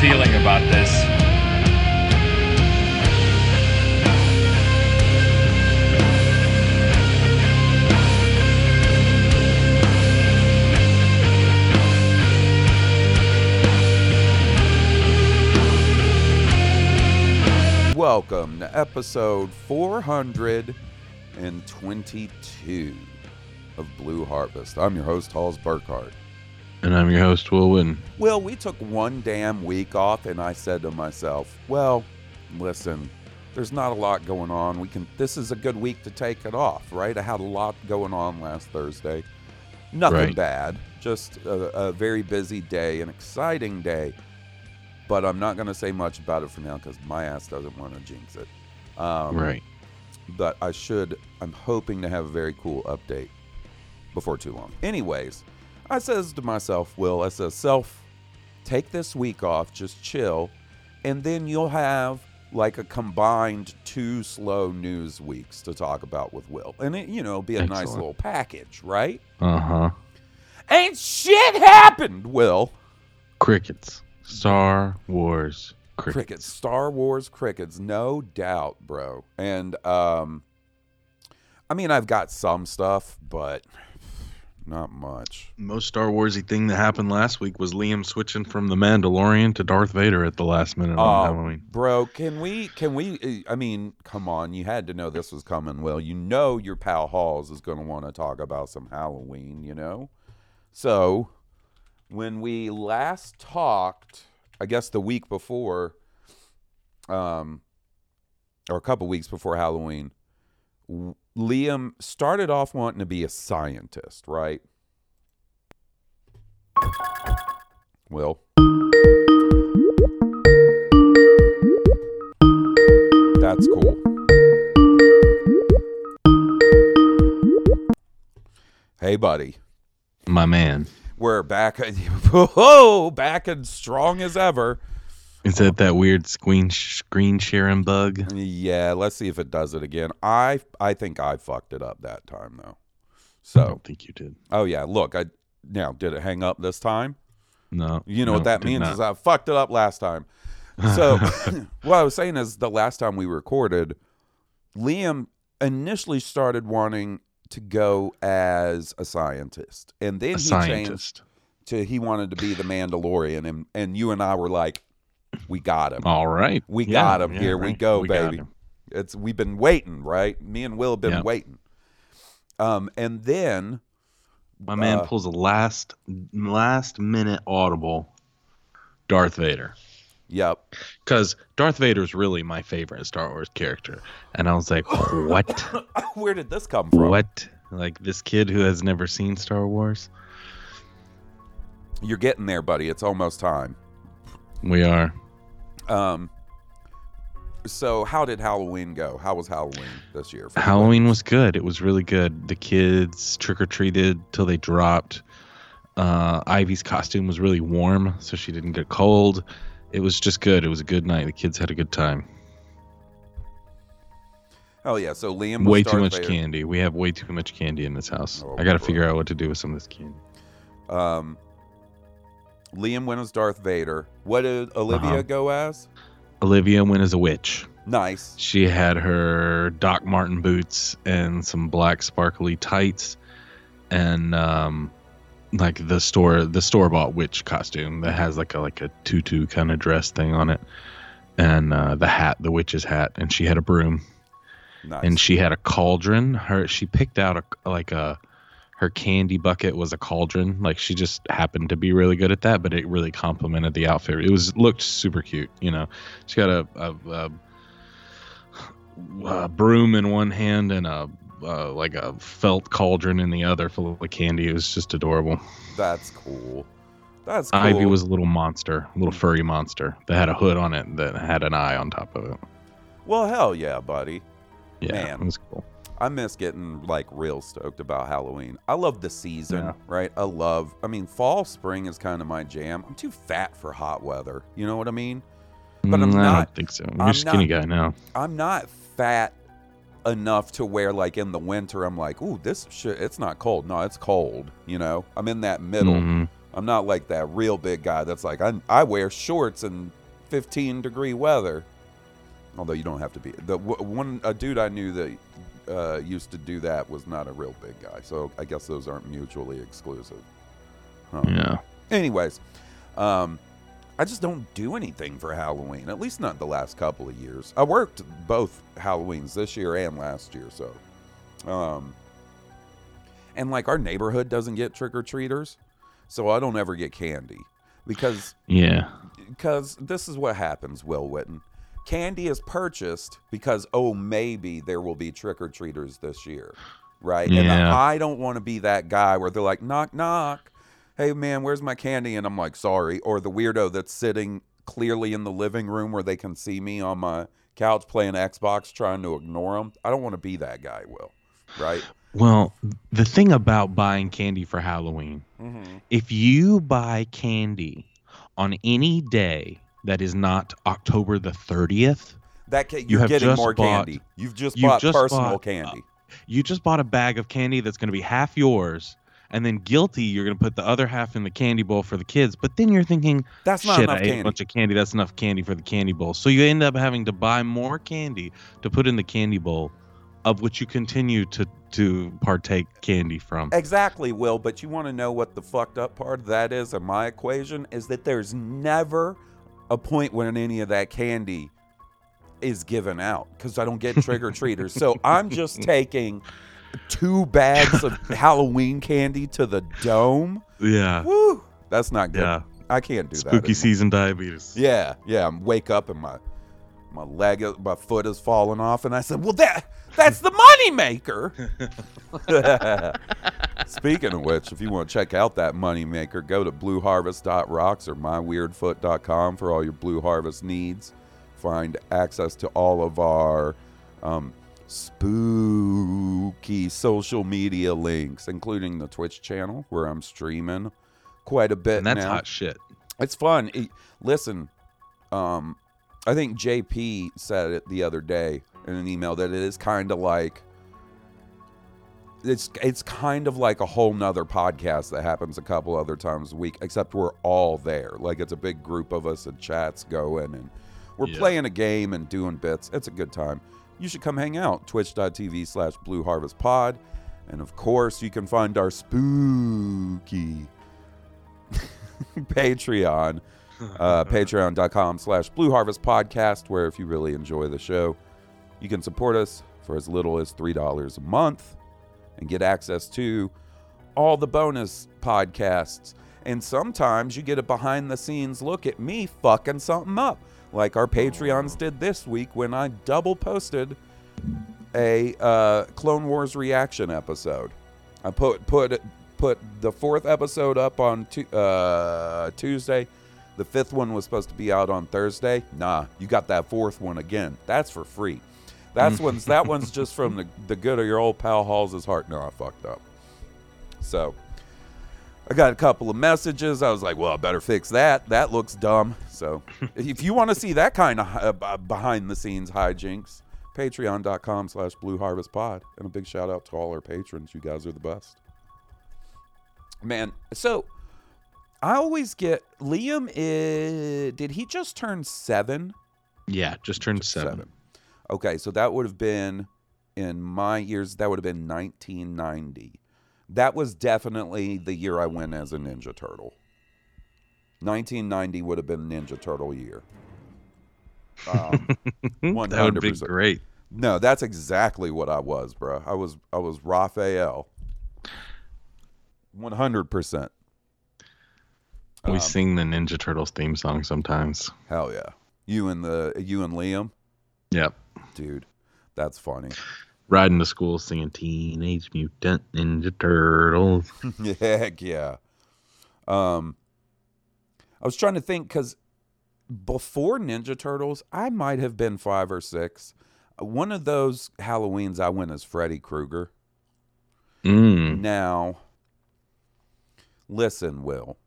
Feeling about this. Welcome to episode 422 of Blue Harvest. I'm your host, Halls Burkhardt. And I'm your host, Will Win. Well, we took one damn week off, and I said to myself, well, listen, there's not a lot going on. We can. This is a good week to take it off, right? I had a lot going on last Thursday. Nothing Right. bad, just a, a very busy day, an exciting day. But I'm not going to say much about it for now because my ass doesn't want to jinx it. Um, right. but I should. I'm hoping to have a very cool update before too long. Anyways, I says to myself, Will, I says, self, take this week off, just chill, and then you'll have like a combined two slow news weeks to talk about with Will, and it, you know, be a nice little package, right? Uh huh. Ain't shit happened, Will. Crickets. Star Wars crickets. Crickets, Star Wars crickets, no doubt, bro. And um, I mean, I've got some stuff, but not much. Most Star Warsy thing that happened last week was Liam switching from the Mandalorian to Darth Vader at the last minute on Oh, Halloween. bro, can we? Can we? I mean, come on, you had to know this was coming. Well, you know your pal Halls is going to want to talk about some Halloween? You know, so when we last talked, I guess the week before, um, or a couple weeks before Halloween, Liam started off wanting to be a scientist, right? Will. That's cool. Hey, buddy. My man. We're back. Whoa, back and strong as ever. Is that that weird screen screen sharing bug? Yeah, let's see if it does it again. I I think I fucked it up that time though. So I don't think you did. oh yeah, look, I now did it hang up this time? No. You know no, what that means not. is I fucked it up last time. So, what I was saying is the last time we recorded, Liam initially started wanting to go as a scientist, and then a he changed scientist. to he wanted to be the Mandalorian, and and you and I were like, we got him, All right. we Yeah, got him. yeah, Here we go, We baby. It's we've been waiting, right? Me and Will have been Yeah. waiting. Um, and then My man Uh, pulls a last last minute audible Darth Vader. yep, Because Darth Vader is really my favorite Star Wars character. And I was like, what? where did this come from? What? Like this kid who has never seen Star Wars? You're getting there, buddy. It's almost time. We are. Um, so how did Halloween go? How was Halloween this year? for? Halloween was good. It was really good. The kids trick or treated till they dropped. Uh, Ivy's costume was really warm, so she didn't get cold. It was just good. It was a good night. The kids had a good time. Oh yeah. So Liam was Way too much Vader. candy. We have way too much candy in this house. Oh, I got to figure out what to do with some of this candy. Um, Liam went as Darth Vader. What did Olivia Uh-huh. go as? Olivia went as a witch. Nice. She had her Doc Martens boots and some black sparkly tights, and um, like the store the store bought witch costume that has like a like a tutu kind of dress thing on it, and uh, the hat, the witch's hat, and she had a broom Nice. and she had a cauldron. Her she picked out a like a her candy bucket was a cauldron. Like she just happened to be really good at that, but it really complemented the outfit. It was looked super cute. You know, she got a a, a, a broom in one hand and a uh, like a felt cauldron in the other full of candy. It was just adorable. That's cool. That's cool. Ivy was a little monster, a little furry monster that had a hood on it that had an eye on top of it. Well, hell yeah, buddy. Yeah, Man. it was cool. I miss getting like real stoked about Halloween. I love the season, Yeah. right? I love, I mean, fall, spring is kind of my jam. I'm too fat for hot weather. You know what I mean? But I'm Mm, I don't think so. You're I'm a skinny not- guy now. I'm not fat enough to where, like, in the winter, I'm like, ooh, this shit, it's not cold. No, it's cold. You know, I'm in that middle. Mhm. I'm not like that real big guy that's like, I, I wear shorts in 15 degree weather. Although you don't have to be. The one a dude I knew that uh, used to do that was not a real big guy. So I guess those aren't mutually exclusive. Huh. Yeah. Anyways, um, I just don't do anything for Halloween. At least not the last couple of years. I worked both Halloweens this year and last year. So, um, and like our neighborhood doesn't get trick or treaters, so I don't ever get candy because Yeah. because this is what happens, Will Witten. Candy is purchased because oh maybe there will be trick or treaters this year, right? And I don't want to be that guy where they're like knock knock, hey man, where's my candy? And I'm like sorry, or the weirdo that's sitting clearly in the living room where they can see me on my couch playing Xbox, trying to ignore them. I don't want to be that guy, Will. Right? Well, the thing about buying candy for Halloween, Mm-hmm. if you buy candy on any day that is not October the 30th, That ca- You you're have getting more bought- candy. You've just you've bought just personal bought, uh, candy. you just bought a bag of candy that's going to be half yours. And then guilty, you're going to put the other half in the candy bowl for the kids. But then you're thinking, That's not shit, enough I ate candy. a bunch of candy. That's enough candy for the candy bowl. So you end up having to buy more candy to put in the candy bowl, of which you continue to to partake candy from. Exactly, Will. But you want to know what the fucked up part of that is in my equation is that there's never a point when any of that candy is given out because I don't get trick or treaters. So I'm just taking two bags of Halloween candy to the dome. Yeah, Woo! That's not good. yeah. I can't do that. Spooky season diabetes. Yeah, yeah. I'm wake up and my my leg, my foot is falling off, and I said, "Well, that that's the moneymaker. Speaking of which, if you want to check out that moneymaker, go to blueharvest.rocks or myweirdfoot.com for all your Blue Harvest needs. Find access to all of our um, spooky social media links, including the Twitch channel where I'm streaming quite a bit And that's now. hot shit. It's fun. E- Listen, um, I think JP said it the other day in an email that it is kind of like it's it's kind of like a whole nother podcast that happens a couple other times a week, except we're all there. Like it's a big group of us and chats going and we're Yeah. playing a game and doing bits. It's a good time. You should come hang out. Twitch.tv slash Blue Harvest Pod. And of course, you can find our spooky Patreon, uh, patreon.com slash Blue Harvest Podcast, where if you really enjoy the show, you can support us for as little as $3 a month and get access to all the bonus podcasts. And sometimes you get a behind the scenes look at me fucking something up, like our Patreons did this week when I double posted a uh, Clone Wars reaction episode. I put put put the fourth episode up on uh, Tuesday. The fifth one was supposed to be out on Thursday. Nah, you got that fourth one again. That's for free. That's one's that one's just from the, the good of your old pal Halls' heart. No, I fucked up. So I got a couple of messages. I was like, well, I better fix that. That looks dumb. So if you want to see that kind of uh, behind the scenes hijinks, patreon.com slash blue harvest pod. And a big shout out to all our patrons. You guys are the best. Man, so I always get Liam is did he just turn seven Yeah, just turned seven. Okay, so that would have been in my years. That would have been 1990. That was definitely the year I went as a Ninja Turtle. 1990 would have been Ninja Turtle year. Um, That would be great. No, that's exactly what I was, bro. I was I was Raphael. 100%. We Um, sing the Ninja Turtles theme song sometimes. Hell yeah. You and the you and Liam, Yep. Dude. That's funny. Riding to school singing Teenage Mutant Ninja Turtles. Heck yeah. Um, I was trying to think because before Ninja Turtles, I might have been five or six. One of those Halloweens, I went as Freddy Krueger. Mm. Now, listen, Will.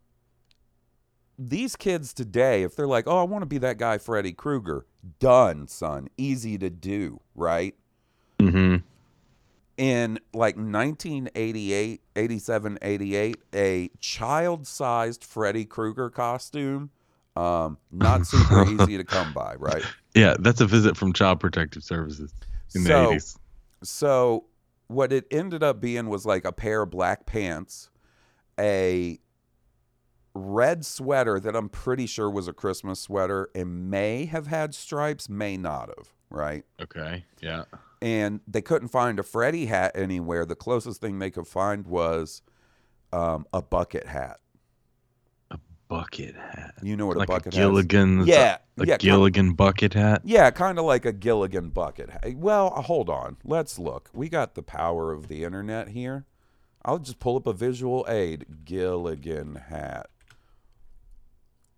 These kids today, if they're like, oh, I want to be that guy, Freddy Krueger, done, son. Easy to do, right? hmm in like 1988, 87, 88, a child sized Freddy Krueger costume, um, not super easy to come by, right? Yeah, that's a visit from Child Protective Services in So- the 80s. So, what it ended up being was like a pair of black pants, a red sweater that I'm pretty sure was a Christmas sweater and may have had stripes, may not have, right? Okay. Yeah. and they couldn't find a Freddy hat anywhere. The closest thing they could find was um, a bucket hat. A bucket hat. You know what like a a bucket hat is? Gilligan. Yeah, A yeah, Gilligan bucket hat. Yeah, kind of like a Gilligan bucket hat. Well, uh, hold on. Let's look. We got the power of the internet here. I'll just pull up a visual aid. Gilligan hat.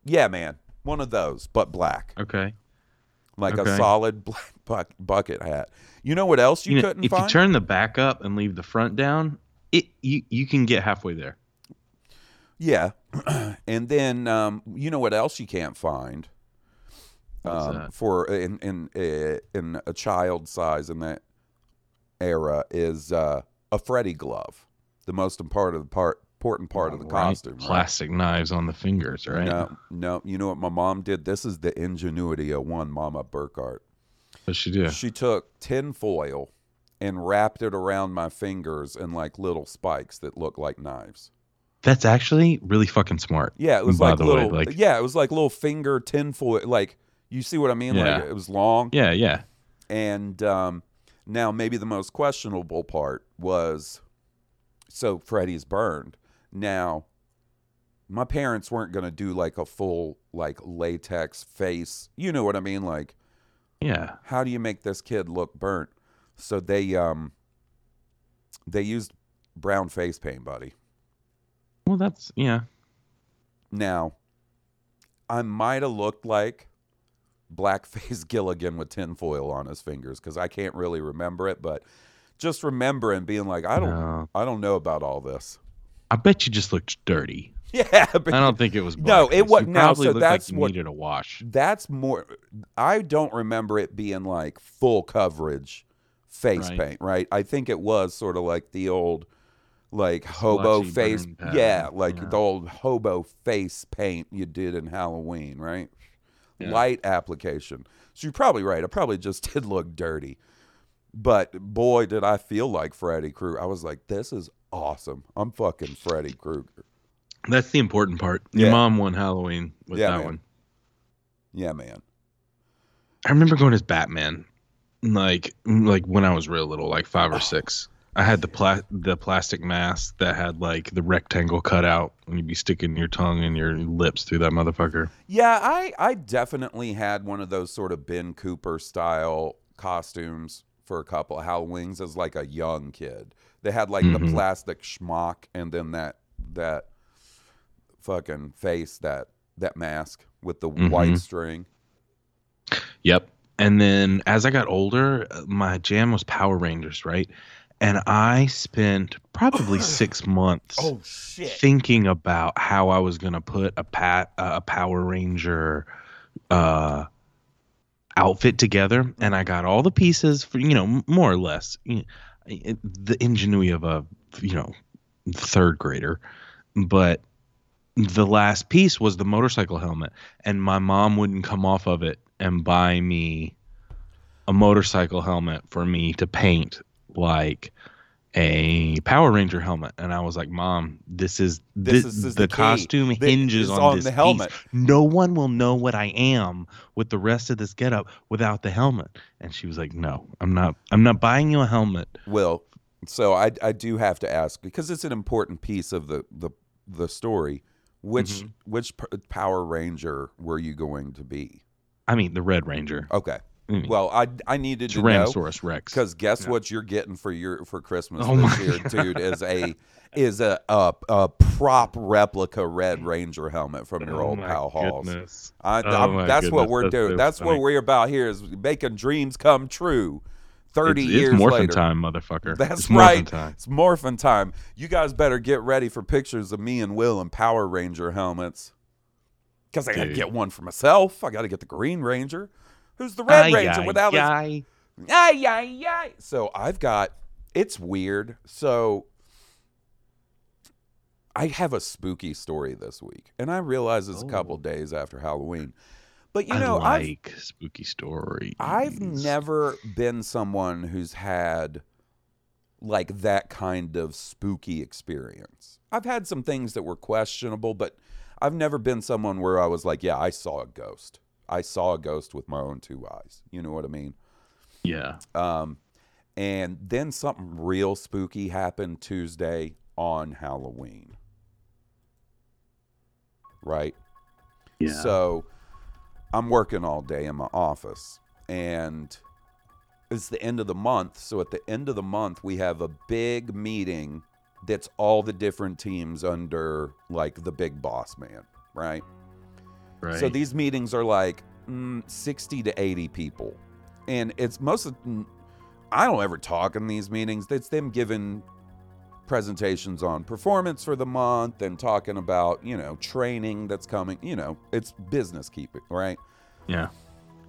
Yeah, man. One of those, but black. Okay. Like a solid black buck- bucket hat. You know what else you, You know, couldn't if find? you turn the back up and leave the front down, it you you can get halfway there. Yeah, and then um, you know what else you can't find um, for in in uh, in a child size in that era is uh, a Freddy glove, the most important part important part of the Right? costume. right? Plastic knives on the fingers, right? No, no, you know what my mom did? This is the ingenuity of one Mama Burkhart. What she did? She took tin foil and wrapped it around my fingers in like little spikes that look like knives. That's actually really fucking smart. Yeah, it was like the way, little. like- yeah, it was like little finger tinfoil. Like you see what I mean? Yeah. Like it was long. Yeah, yeah. And um, now maybe the most questionable part was, so Freddy's burned. Now, my parents weren't gonna do like a full like latex face. You know what I mean? Like, Yeah. how do you make this kid look burnt? So they um, they used brown face paint, buddy. Well, that's yeah. Now, I might have looked like blackface Gilligan with tinfoil on his fingers because I can't really remember it, but just remembering being like, I don't, No. I don't know about all this. I bet you just looked dirty. Yeah, I don't think it was. No, it blackface. wa- no, so that's like what- needed a wash. that's more. I don't remember it being like full coverage face Right. paint, right? I think it was sort of like the old, like hobo Splotchy face, yeah, like yeah. the old hobo face paint you did in Halloween, right? Yeah. Light application. So you're probably right. I probably just did look dirty, but boy, did I feel like Freddy Krueger. I was like, this is awesome. I'm fucking Freddy Krueger. That's the important part. Your Yeah. mom won Halloween with Yeah, that man. one. Yeah, man. I remember going as Batman, like like when I was real little, like five or oh. six. I had the pla- the plastic mask that had like the rectangle cut out, and you'd be sticking your tongue and your lips through that motherfucker. Yeah, I I definitely had one of those sort of Ben Cooper style costumes for a couple of Halloweens as like a young kid. They had like the Mhm. plastic schmuck and then that that fucking face that that mask with the white Mhm. string. Yep. And then as I got older, my jam was Power Rangers, right? And I spent probably six months Oh, shit. thinking about how I was gonna put a pat a Power Ranger uh, outfit together, and I got all the pieces for you know more or less the ingenuity of a you know third grader, but the last piece was the motorcycle helmet, and my mom wouldn't come off of it and buy me a motorcycle helmet for me to paint like a Power Ranger helmet, and I was like, "Mom, this is This thi- is- is the, the costume hinges on, on this the helmet." piece. No one will know what I am with the rest of this getup without the helmet." And she was like, "No, I'm not. I'm not buying you a helmet." Well, so I I do have to ask because it's an important piece of the the the story. Which Mm-hmm. which p- Power Ranger were you going to be? I mean, the Red Ranger, Okay. Mm. Well, I I needed to know Tyrannosaurus Rex. because guess what you're getting for your for Christmas Oh this my year, dude, is a is a, a a prop replica Red Ranger helmet from your Oh old my pal Halls. I, Oh I'm- my that's what we're that's doing. so that's what we're about here is making dreams come true. Thirty it's, years it's morphin later. time, motherfucker. That's it's morphin right. Time. It's morphin time. You guys better get ready for pictures of me and Will in Power Ranger helmets. Because I got to Dude. get one for myself. I got to get the Green Ranger. Who's the Red Ay, Ranger ay, without his ay. Ay, ay, ay. So I've got, it's weird. So I have a spooky story this week. And I realize it's a couple oh. days after Halloween. But you know, I I've, like spooky stories. I've never been someone who's had like that kind of spooky experience. I've had some things that were questionable, but I've never been someone where I was like, yeah, I saw a ghost. I saw a ghost with my own two eyes. You know what I mean? Yeah. Um, and then something real spooky happened Tuesday on Halloween. Right? Yeah. So I'm working all day in my office and it's the end of the month. So at the end of the month, we have a big meeting that's all the different teams under like the big boss man, right? Right. So these meetings are like mm, 60 to 80 people. And it's most of, mm, I don't ever talk in these meetings. It's them giving presentations on performance for the month and talking about, you know, training that's coming. You know, it's business keeping, right? yeah.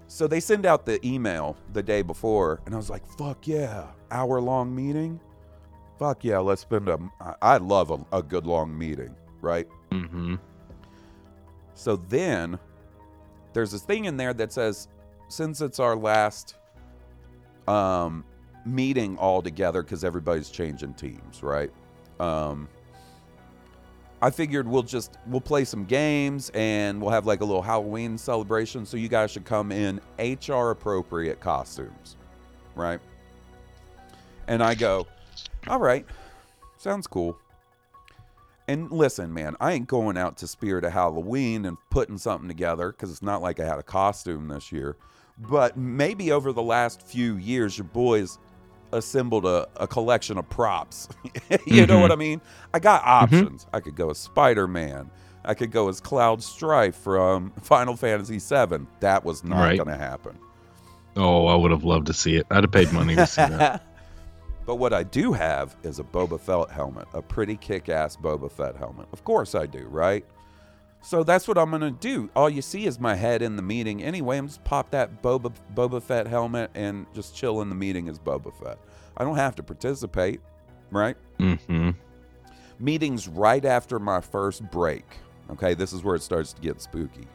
So they send out the email the day before, and I was like, fuck yeah, hour long meeting? Fuck yeah, let's spend a. I love a, a good long meeting, right? Mm-hmm. So then there's this thing in there that says, since it's our last um, meeting all together, because everybody's changing teams, right? Um, I figured we'll just we'll play some games and we'll have like a little Halloween celebration. So you guys should come in HR appropriate costumes, right? And I go, all right, sounds cool. And listen, man, I ain't going out to Spirit of Halloween and putting something together because it's not like I had a costume this year. But maybe over the last few years, your boys assembled a, a collection of props. you know what mm-hmm. I mean? I got mm-hmm. options. I could go as Spider Man. I could go as Cloud Strife from Final Fantasy VII. That was not Right. going to happen. Oh, I would have loved to see it. I'd have paid money to see that. But what I do have is a Boba Fett helmet, a pretty kick ass Boba Fett helmet. Of course I do, right? So that's what I'm going to do. All you see is my head in the meeting. Anyway, I'm just pop that Boba, Boba Fett helmet and just chill in the meeting as Boba Fett. I don't have to participate, right? Mm-hmm. Meetings right after my first break. Okay, this is where it starts to get spooky.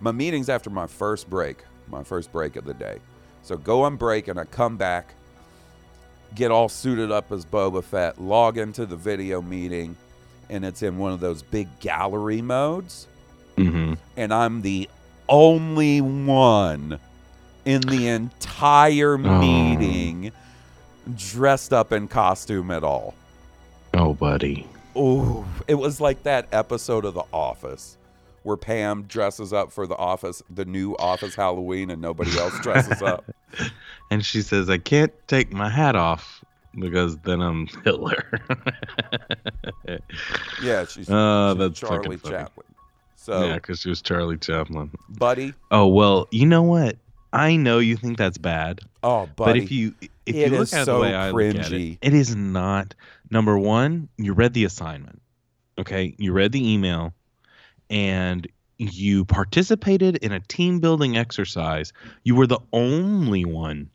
My meetings after my first break, my first break of the day. So go on break and I come back, get all suited up as Boba Fett, log into the video meeting, and it's in one of those big gallery modes. Mm-hmm. And I'm the only one in the entire Oh. meeting dressed up in costume at all. Oh, buddy. Oh, it was like that episode of The Office where Pam dresses up for the office, the new office Halloween, and nobody else dresses up. And she says, I can't take my hat off because then I'm Hitler. Yeah, she's, Oh, she's that's Charlie. Chaplin. So, yeah, because she was Charlie Chaplin. buddy, Oh, well, you know what? I know you think that's bad, oh, buddy. but if you if it you look at so the way I look at cringy. it, it is not. Number one, you read the assignment. Okay, you read the email, and you participated in a team building exercise. You were the only one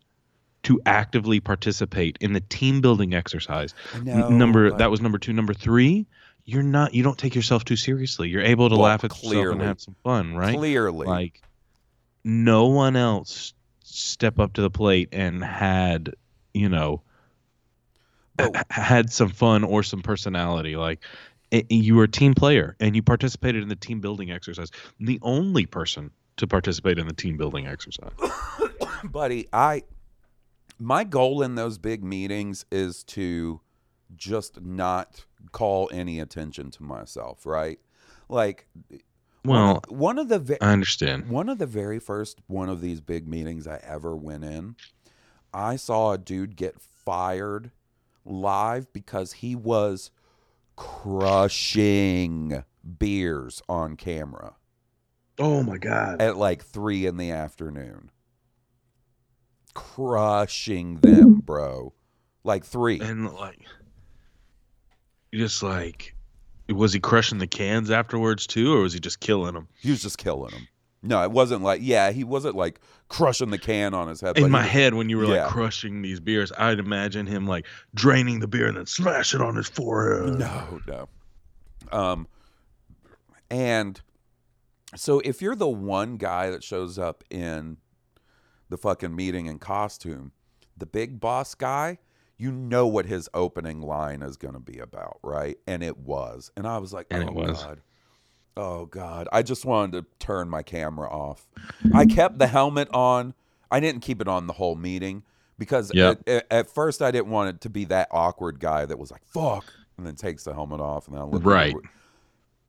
to actively participate in the team building exercise. Know, number but- that was number two. Number three, you're not. You don't take yourself too seriously. You're able to Well, laugh at yourself and have some fun, right? clearly, Like no one else step up to the plate and had you know had some fun or some personality like i- you were a team player and you participated in the team building exercise the only person to participate in the team building exercise buddy i my goal in those big meetings is to just not call any attention to myself right? Like well one of the ve- i understand. one of the very first one of these big meetings i ever went in i saw a dude get fired live because he was crushing beers on camera. Oh my god. At like three in the afternoon. Crushing them, bro. Like three. and like just like was he crushing the cans afterwards too or was he just killing them He was just killing them. No, it wasn't like yeah, he wasn't like crushing the can on his head. in my was- head when you were Yeah. like crushing these beers i'd imagine him like draining the beer and then smash it on his forehead No, no. Um and so if you're the one guy that shows up in the fucking meeting in costume, the big boss guy, you know what his opening line is going to be about, right? And it was. And I was like, And "Oh it was. god. Oh god. I just wanted to turn my camera off. I kept the helmet on. I didn't keep it on the whole meeting because Yep. at, at, first I didn't want it to be that awkward guy that was like, "Fuck." And then takes the helmet off and then I look Right. over-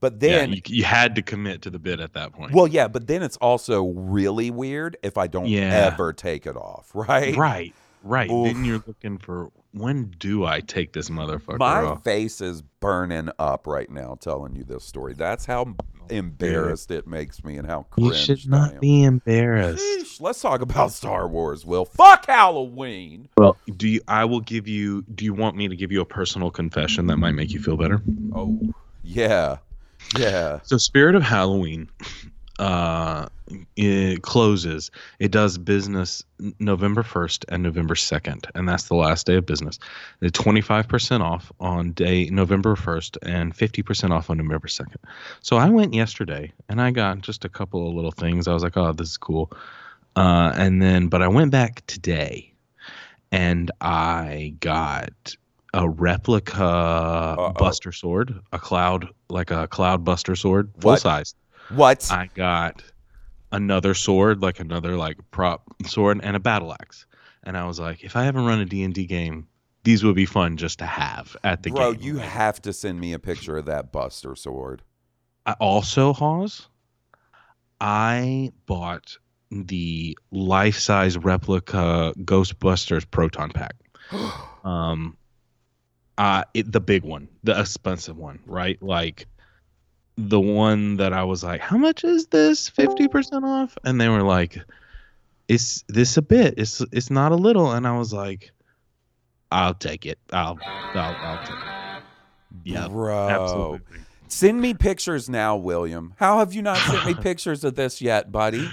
But yeah then you, you had to commit to the bit at that point well, yeah, but then it's also really weird if I don't Yeah. ever take it off, right? right right Oof. then you're looking for when do i take this motherfucker off? My off face is burning up right now telling you this story. That's how oh, embarrassed it makes me and how you cringe should I not be embarrassed Sheesh, let's talk about Star Wars, Will. Fuck Halloween. well do you i will give you do you want me to give you a personal confession that might make you feel better Oh, yeah. Yeah. So Spirit of Halloween uh it closes. It does business November 1st and November 2nd, and that's the last day of business. The 25% off on day November 1st and 50% off on November 2nd. So I went yesterday and I got just a couple of little things. I was like, "Oh, this is cool." Uh and then but I went back today and I got a replica Uh-oh. Buster sword, a cloud like a cloud Buster sword, full What? size. What? I got another sword, like another like prop sword, and a battle axe. And I was like, if I haven't run a D and D game, these would be fun just to have at the Bro, game. you have to send me a picture of that Buster sword. I also, Hawes, I bought the life-size replica Ghostbusters proton pack. um, uh, it, the big one, the expensive one, right? Like the one that I was like, how much is this? Fifty percent off? And they were like, it's this a bit. It's it's not a little. And I was like, I'll take it. I'll I'll, I'll take it. Yeah, Bro. absolutely. Send me pictures now, William. How have you not sent me pictures of this yet, buddy?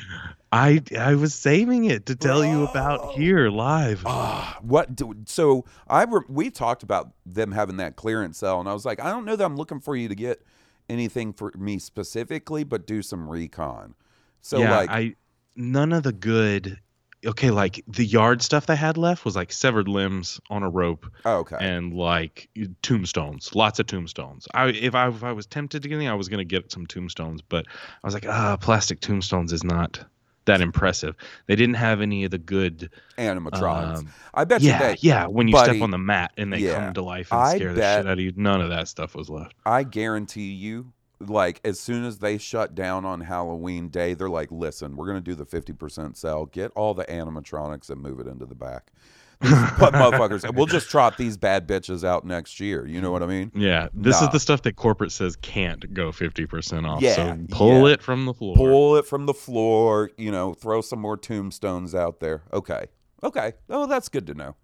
I I was saving it to tell you about here live. Ah, what? Do, so I re, we talked about them having that clearance sale, and I was like, I don't know that I'm looking for you to get anything for me specifically, but do some recon. So yeah, like, I none of the good. Okay, like the yard stuff they had left was like severed limbs on a rope oh, okay, and like tombstones, lots of tombstones. I if I if I was tempted to get anything, I was gonna get some tombstones, but I was like, ah, plastic tombstones is not that impressive. They didn't have any of the good. animatronics. um, I bet you yeah, they. yeah. When you buddy, step on the mat and they yeah, come to life and I scare the shit out of you, none of that stuff was left. I guarantee you, like as soon as they shut down on Halloween Day, they're like, "Listen, we're gonna do the fifty percent sale. Get all the animatronics and move it into the back." Motherfuckers. We'll just trot these bad bitches out next year. You know what I mean? Yeah, this Nah. is the stuff that corporate says can't go 50% off. Yeah, so pull yeah. it from the floor. Pull it from the floor. You know, throw some more tombstones out there. Okay, okay. Oh, that's good to know.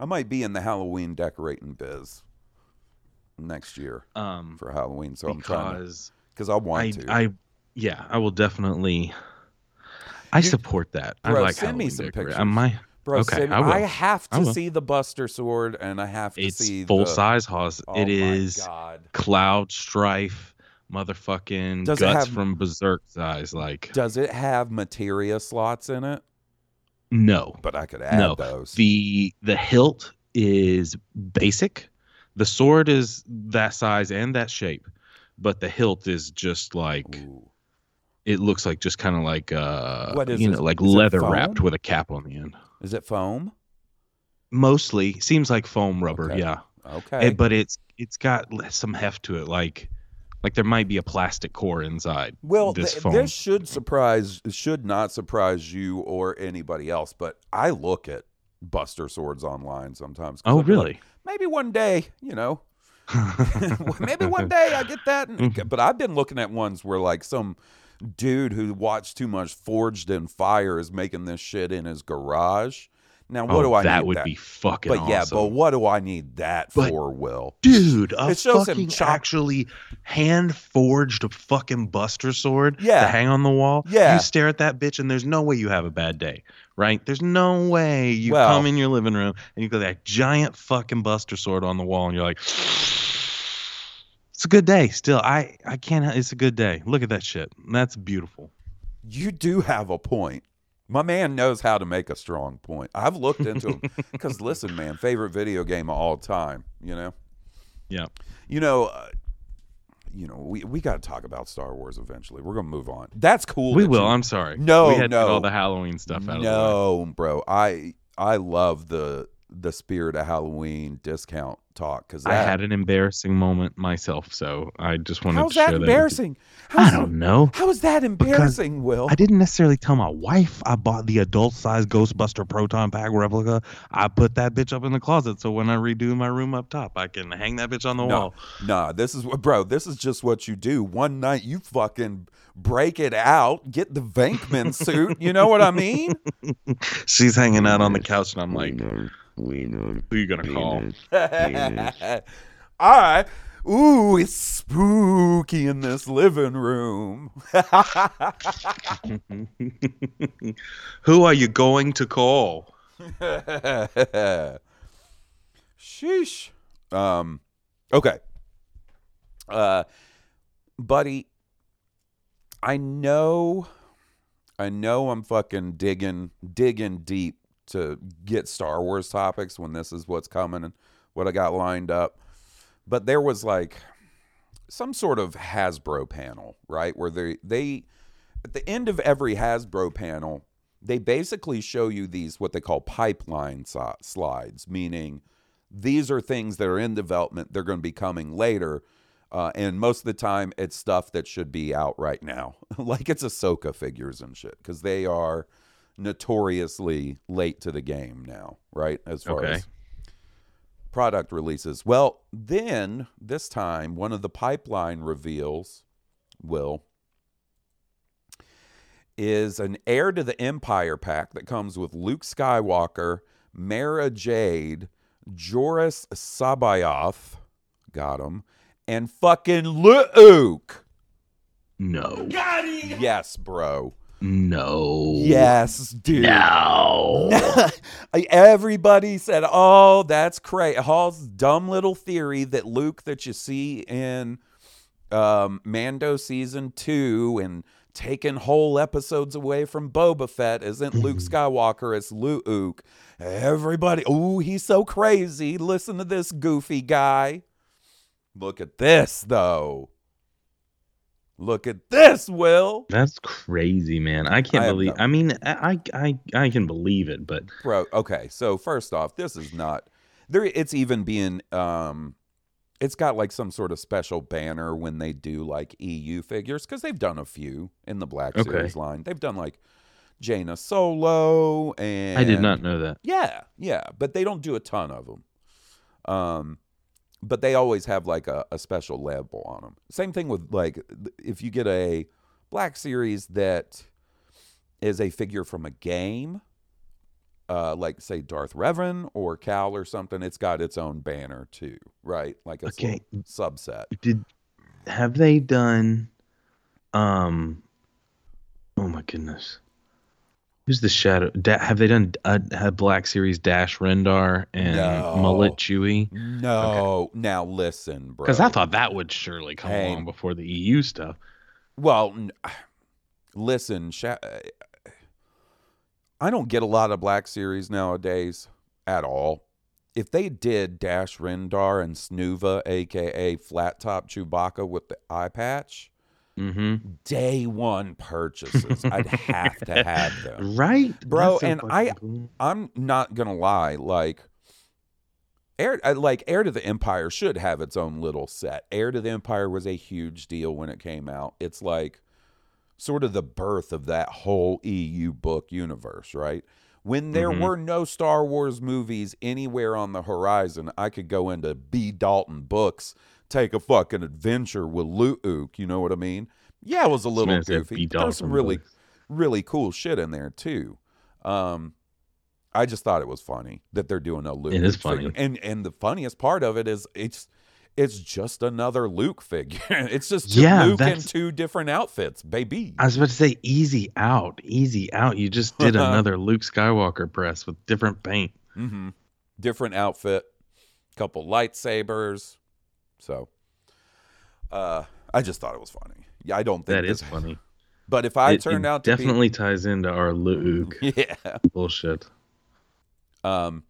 I might be in the Halloween decorating biz next year um, for Halloween, so I'm trying to because I want I, to. I, yeah, I will definitely. I Dude, support that. I bro, like send me Halloween some decorating. pictures. Uh, my, Bro, okay, send- I will. have to will. see the Buster Sword, and I have to it's see full the, size, Haas. Oh it is God. Cloud Strife motherfucking Does guts have- from Berserk size. Like Does it have materia slots in it? no, But I could add no. those. The the hilt is basic. The sword is that size and that shape, but the hilt is just like Ooh. it looks like just kind of like uh you know like Is leather wrapped with a cap on the end. Is it foam? Mostly seems like foam rubber, Okay. yeah. Okay. It- but it's it's got some heft to it, like like there might be a plastic core inside. Well, this th- this should surprise, should not surprise you or anybody else. But I look at Buster Swords online sometimes. Oh, I'll be like, really? maybe one day, you know, maybe one day I get that. And, mm-hmm. but I've been looking at ones where like some dude who watched too much Forged in Fire is making this shit in his garage. Now, what oh, do I that need would that? be fucking But yeah, but what do I need that But- for, Will? Dude, a It shows him fucking chop- actually hand forged a fucking Buster sword Yeah. to hang on the wall. Yeah. You stare at that bitch and there's no way you have a bad day, right? There's no way you Well- come in your living room and you got that giant fucking Buster sword on the wall and you're like, it's a good day. Still, I I can't. It's a good day. Look at that shit. That's beautiful. You do have a point. My man knows how to make a strong point. I've looked into him because listen, man, favorite video game of all time. You know, Yeah. you know, uh, you know. We we got to talk about Star Wars eventually. We're gonna move on. That's cool. We that will. you- I'm sorry. No, we had to get no. all the Halloween stuff out of the way. no, bro. I I love the the spirit of Halloween discount talk because I had an embarrassing moment myself, so I just wanted How's to share that that. with embarrassing? I don't know. How is that embarrassing, Will? I didn't necessarily tell my wife I bought the adult size Ghostbuster Proton Pack replica. I put that bitch up in the closet so when I redo my room up top, I can hang that bitch on the No, wall. nah, this is what, bro. This is just what you do. One night, you fucking break it out, get the Venkman suit. You know what I mean? She's hanging out on the couch, and I'm like, "Who you gonna call?" All right. Ooh, it's spooky in this living room. Who are you going to call? Sheesh. Um, okay. Uh, buddy, I know, I know I'm fucking digging, digging deep to get Star Wars topics when this is what's coming and what I got lined up. But there was like some sort of Hasbro panel, right? Where they, they, at the end of every Hasbro panel, they basically show you these what they call pipeline si- slides, meaning these are things that are in development. They're going to be coming later. Uh, and most of the time, it's stuff that should be out right now. like it's Ahsoka figures and shit, because they are notoriously late to the game now, right? As far Okay. as product releases. Well, then this time, one of the pipeline reveals, will, is an heir to the Empire pack that comes with Luke Skywalker, Mara Jade, Joruus C'baoth, got him, and fucking Luuke. No, Yes, bro. No, Yes, dude. no. Everybody said, "Oh, that's crazy." Hall's dumb little theory that Luke that you see in um, Mando season two and taking whole episodes away from Boba Fett isn't Luke Skywalker, it's Luuke. Everybody, oh, he's so crazy. Listen to this goofy guy. Look at this, though. Look at this, Will. That's crazy, man. I can't I believe. no- I mean, I, I I can believe it, but bro okay so first off this is not there it's even being um it's got like some sort of special banner when they do like eu figures because they've done a few in the black Okay. series line they've done like jaina solo and I did not know that. yeah yeah but they don't do a ton of them um but they always have like a, a special label on them same thing with like if you get a black series that is a figure from a game uh, like say Darth Revan or Cal or something, it's got its own banner too, right? Like it's Okay. a subset. Did have they done? Um. Oh my goodness. Who's the shadow? Da- have they done uh, have Black Series Dash Rendar and No. Mullet Chewy? No, now listen, bro. Because I thought that would surely come Hey. along before the EU stuff. Well, n- listen, Sha- I don't get a lot of Black Series nowadays at all. If they did Dash Rendar and Snoova, aka Flat Top Chewbacca with the eye patch, Mm-hmm. day one purchases, I'd have to have them. Right, Bro, That's and I- cool. I'm not gonna lie, like Air uh, like Heir to the Empire should have its own little set. Heir to the Empire was a huge deal when it came out. It's like sort of the birth of that whole EU book universe, right? When there Mhm. were no Star Wars movies anywhere on the horizon, I could go into B. Dalton books, take a fucking adventure with Luke. You know what I mean? Yeah, it was a little goofy. There's some really, really cool shit in there too. Um, I just thought it was funny that they're doing a Luke. It is figure. funny. and and the funniest part of it is it's it's just another Luke figure. it's just Yeah, Luke in two different outfits, baby. I was about to say easy out, easy out. You just did another Luke Skywalker press with different paint. hmm Different outfit, couple lightsabers. So, uh, I just thought it was funny. Yeah, I don't think That is funny. But if I It- turned it out to definitely ties into our Luke yeah. bullshit. Um,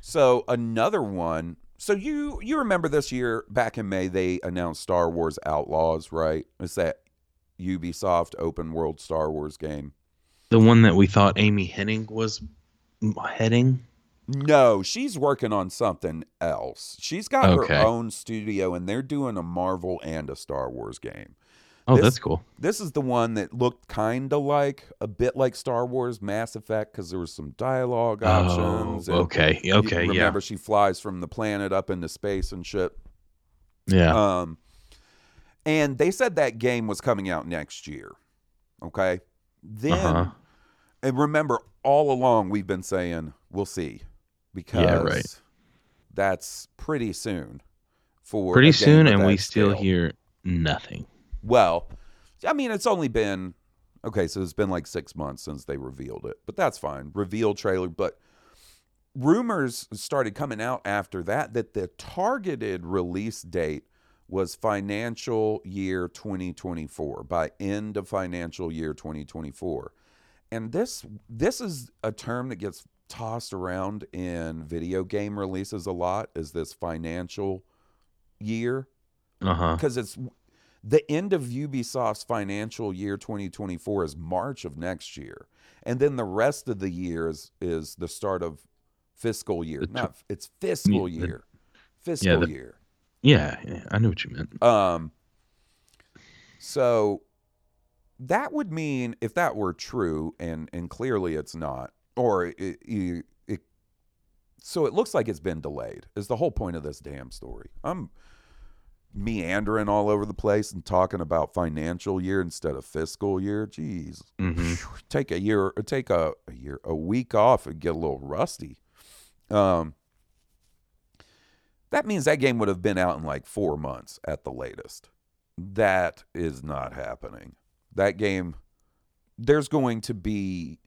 so another one. So you you remember this year back in May they announced Star Wars Outlaws, right? It's that Ubisoft open world Star Wars game. The one that we thought Amy Hennig was heading. No, she's working on something else. She's got Okay. her own studio and they're doing a Marvel and a Star Wars game. Oh, This- that's cool. This is the one that looked kind of like a bit like Star Wars Mass Effect because there was some dialogue options. Oh, and okay, okay, yeah, Remember, she flies from the planet up into space and shit. yeah. Um, and they said that game was coming out next year. Okay. Then, Uh-huh. and remember, all along we've been saying we'll see because Yeah, right. that's pretty soon. For Pretty soon, and we that still hear nothing. Well, I mean, it's only been okay. So it's been like six months since they revealed it, but that's fine. Reveal trailer, but rumors started coming out after that that the targeted release date was financial year 2024 by end of financial year 2024 and this this is a term that gets tossed around in video game releases a lot is this financial year because it's the end of Ubisoft's financial year 2024 is March of next year, and then the rest of the year is, is the start of fiscal year. Tr- Not it's fiscal Yeah, year, fiscal the- year. Yeah, yeah, I knew what you meant. Um, so that would mean if that were true, and and clearly it's not, or it, it, it so it looks like it's been delayed. Is the whole point of this damn story? I'm meandering all over the place and talking about financial year instead of fiscal year. Jeez, hmm take a year, take a, a year, a week off and get a little rusty. Um, that means that game would have been out in like four months at the latest. That is not happening. That game, there's going to be,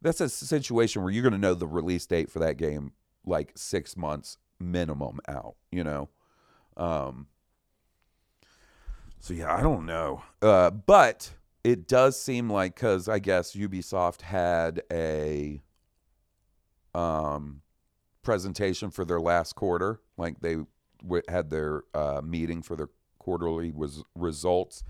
that's a situation where you're going to know the release date for that game like six months minimum out, you know? Um, so yeah, I don't know. Uh, but it does seem like because I guess Ubisoft had a um, presentation for their last quarter, like they w- had their uh, meeting for their quarterly was results,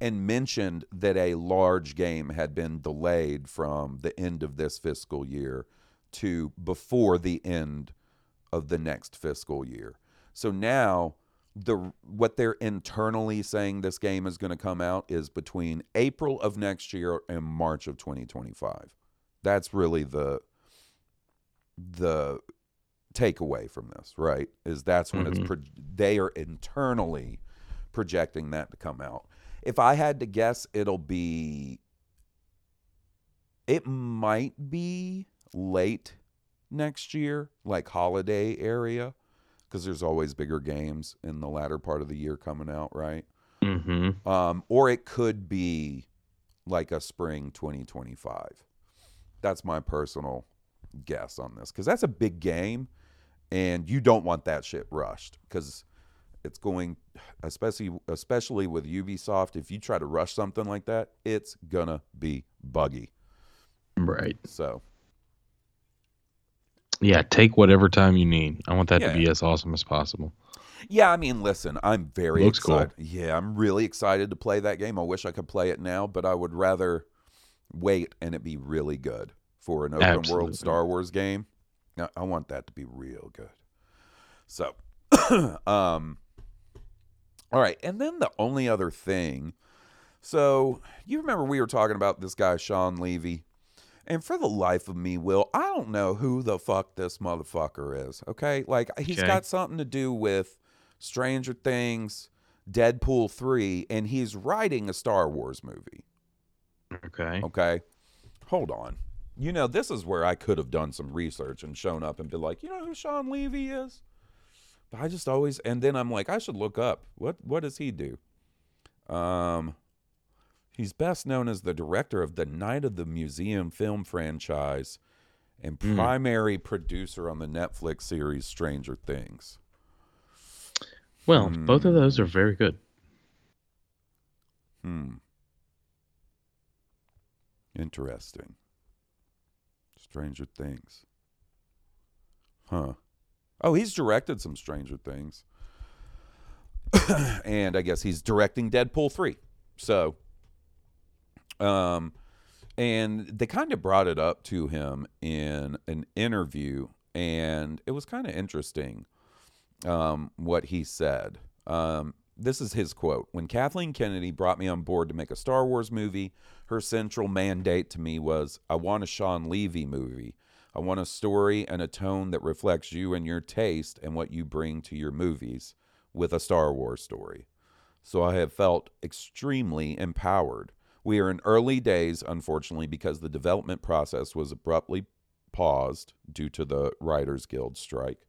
and mentioned that a large game had been delayed from the end of this fiscal year to before the end of the next fiscal year. So now the what they're internally saying this game is going to come out is between April of next year and March of 2025. That's really the the takeaway from this, right? Is that's when it's Mhm. pro- they are internally projecting that to come out. If I had to guess, it'll be it might be late next year, like holiday area, because there's always bigger games in the latter part of the year coming out, right? hmm Um, or it could be like a spring 2025. That's my personal guess on this because that's a big game, and you don't want that shit rushed because it's going, especially especially with Ubisoft. If you try to rush something like that, it's gonna be buggy. Right. So Yeah, take whatever time you need. I want that Yeah. to be as awesome as possible. Yeah, I mean, listen, I'm very Looks cool. excited. Yeah, I'm really excited to play that game. I wish I could play it now, but I would rather wait and it be really good for an open Absolutely. world Star Wars game. I want that to be real good. So, um, all right, and then the only other thing. So you remember we were talking about this guy Shawn Levy, and for the life of me, Will, I don't know who the fuck this motherfucker is. Okay, like he's Okay. got something to do with Stranger Things, Deadpool three, and he's writing a Star Wars movie. Okay. Okay, hold on. You know, this is where I could have done some research and shown up and been like, you know who Shawn Levy is? But I just always, and then I'm like, I should look up what what does he do? Um, he's best known as the director of the Night of the Museum film franchise and Hmm. primary producer on the Netflix series Stranger Things. Well, both of those are very good. Hmm. Interesting. Stranger Things. Huh. Oh, he's directed some Stranger Things. and I guess he's directing Deadpool 3. So, um, and they kind of brought it up to him in an interview, and it was kind of interesting um, what he said. Um, this is his quote When Kathleen Kennedy brought me on board to make a Star Wars movie, her central mandate to me was I want a Shawn Levy movie. I want a story and a tone that reflects you and your taste and what you bring to your movies with a Star Wars story. So I have felt extremely empowered. We are in early days, unfortunately, because the development process was abruptly paused due to the Writers Guild strike.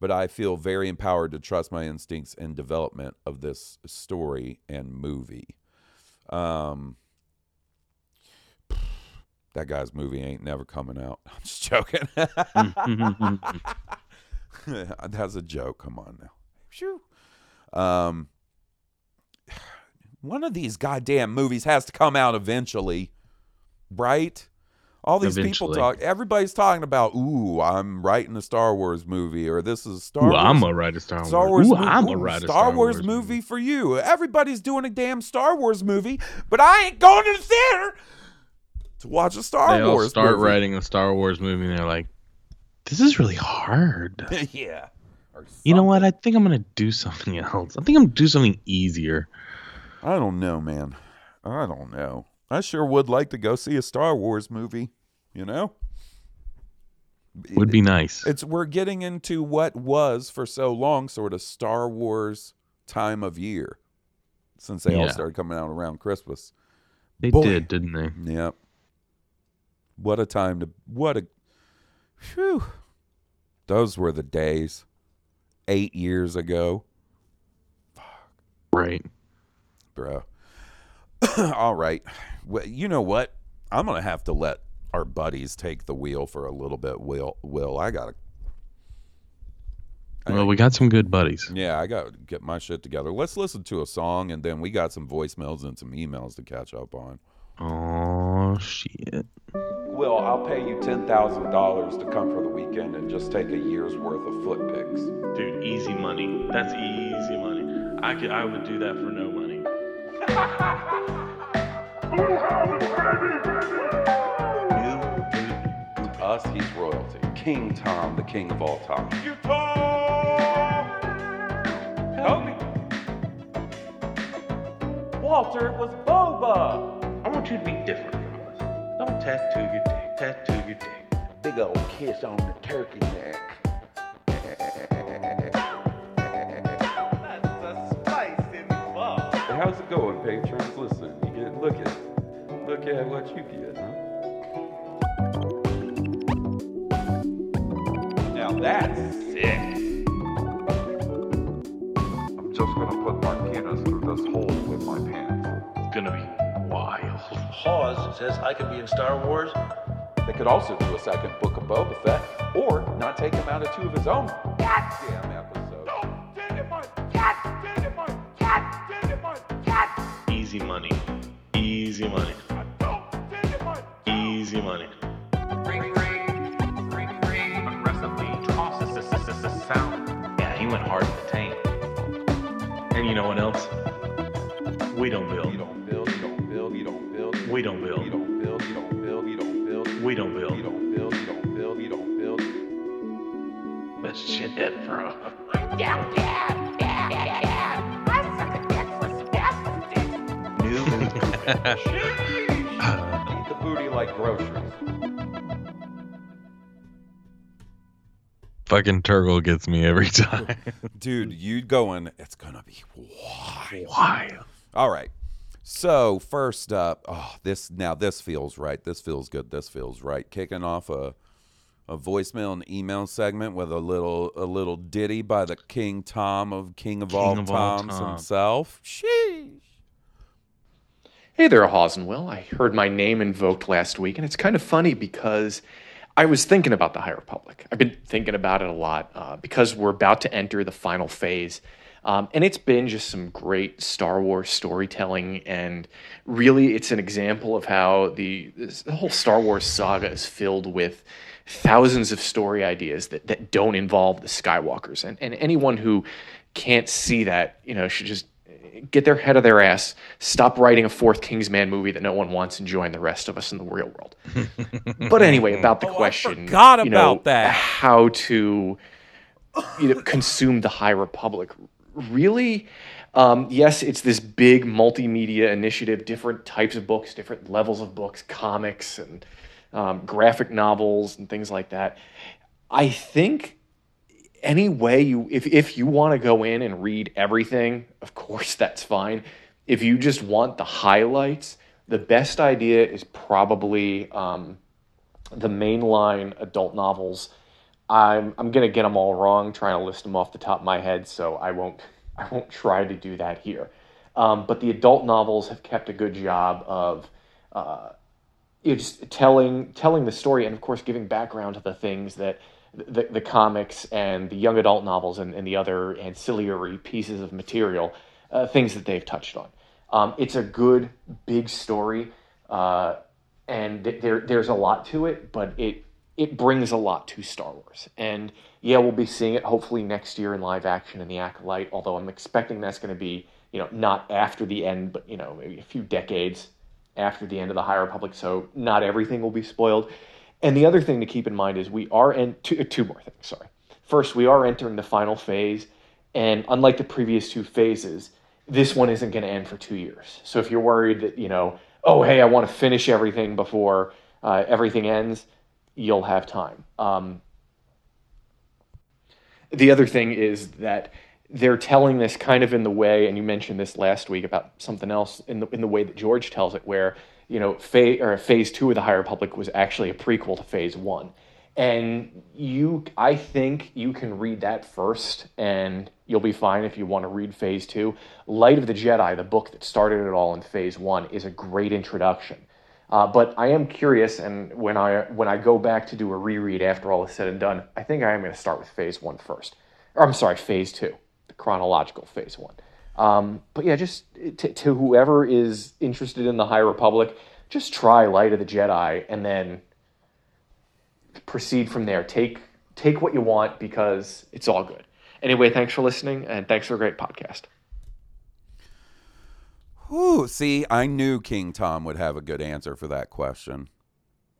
But I feel very empowered to trust my instincts in development of this story and movie. Um, that guy's movie ain't never coming out. I'm just joking. That's a joke. Come on now. Phew. Um, one of these goddamn movies has to come out eventually, right? All these people talk. Everybody's talking about, "Ooh, I'm writing a Star Wars movie," or "This is Star Ooh, Wars." I'm a write a Star, Star Wars. Wars. Ooh, mo- I'm a ooh, write a Star, Wars, movie. movie for you. Everybody's doing a damn Star Wars movie, but I ain't going to the theater to watch a Star They all Wars start movie. writing a Star Wars movie, and they're like, "This is really hard." yeah. You know what? I think I'm gonna do something else. I think I'm gonna do something easier. I don't know, man. I don't know. I sure would like to go see a Star Wars movie. You know, Would be nice. it's we're getting into what was for so long sort of Star Wars time of year since they all started coming out around Christmas. They boy. did, didn't they? Yep. What a time to what a phew. Those were the days. Eight years ago, Fuck. Right. bro. All right. Well, you know what? I'm gonna have to let our buddies take the wheel for a little bit. Will Will I gotta Well, we got some good buddies. yeah, I gotta get my shit together. Let's listen to a song and then we got some voicemails and some emails to catch up on. Oh shit. Will, I'll pay you ten thousand dollars to come for the weekend and just take a year's worth of foot pics. Dude, easy money. That's easy money. I could I would do that for no money. To us, he's royalty. King Tom, the king of all time. You Help me. Walter, it was Boba. I want you to be different from us. Don't tattoo your dick. Tattoo your dick. Big old kiss on the turkey neck. Hey, how's it going, patrons? Listen, you get look at look at what you get, huh? Now that's sick. I'm just gonna put my penis through this hole with my pants. It's gonna be wild. Hawes says I could be in Star Wars. They could also do a second book of Boba Fett, or not take him out of two of his own goddamn episodes. Easy money. Easy money. Easy money. Yeah, he went hard in the tank. And you know what else? We don't build. You don't build, you don't build, you don't build. We don't You build. don't build, you don't build, you don't build. We don't You build. don't build, you don't build, you don't build. That's shit, bro. New Eat the booty like groceries. Fucking Turgle gets me every time. Dude, you going, it's gonna be wild. Why? All right. So first up, oh, this now this feels right. This feels good. This feels right. Kicking off a a voicemail and email segment with a little a little ditty by the King Tom of King of all King of all Toms Tom. himself. Sheesh. Hey there, Hawes and Will. I heard my name invoked last week, and it's kind of funny because I was thinking about the High Republic. I've been thinking about it a lot uh, because we're about to enter the final phase. Um, and it's been just some great Star Wars storytelling, and really, it's an example of how the, this, the whole Star Wars saga is filled with thousands of story ideas that, that don't involve the Skywalkers. And, and anyone who can't see that, you know, should just get their head of their ass, stop writing a fourth Kingsman movie that no one wants, and join the rest of us in the real world. but anyway, about the Oh, I question, forgot you know, about that. how to you know consume the High Republic. Really, um, yes, it's this big multimedia initiative, different types of books, different levels of books, comics and um, graphic novels and things like that. I think any way you if if you want to go in and read everything, of course that's fine. If you just want the highlights, the best idea is probably um, the mainline adult novels. I'm I'm gonna get them all wrong, trying to list them off the top of my head, so I won't I won't try to do that here. Um, but the adult novels have kept a good job of uh, telling telling the story and of course giving background to the things that the, the comics and the young adult novels and, and the other ancillary pieces of material uh, things that they've touched on um, it's a good big story uh, and th- there there's a lot to it but it it brings a lot to Star Wars and yeah we'll be seeing it hopefully next year in live action in the Acolyte although I'm expecting that's going to be you know not after the end but you know maybe a few decades after the end of the High Republic, so not everything will be spoiled. And the other thing to keep in mind is we are in two, two more things. Sorry. First, we are entering the final phase, and unlike the previous two phases, this one isn't going to end for two years. So if you're worried that you know, oh hey, I want to finish everything before uh, everything ends, you'll have time. Um, the other thing is that they're telling this kind of in the way, and you mentioned this last week about something else in the in the way that George tells it, where you know, phase or phase two of the High Republic was actually a prequel to phase one, and you, I think you can read that first, and you'll be fine if you want to read phase two. Light of the Jedi, the book that started it all in phase one, is a great introduction. Uh, but I am curious, and when I when I go back to do a reread after all is said and done, I think I am going to start with phase one first. Or I'm sorry, phase two, the chronological phase one. Um, but yeah, just to, to whoever is interested in the High Republic, just try Light of the Jedi, and then proceed from there. Take take what you want because it's all good. Anyway, thanks for listening, and thanks for a great podcast. Whew, see, I knew King Tom would have a good answer for that question.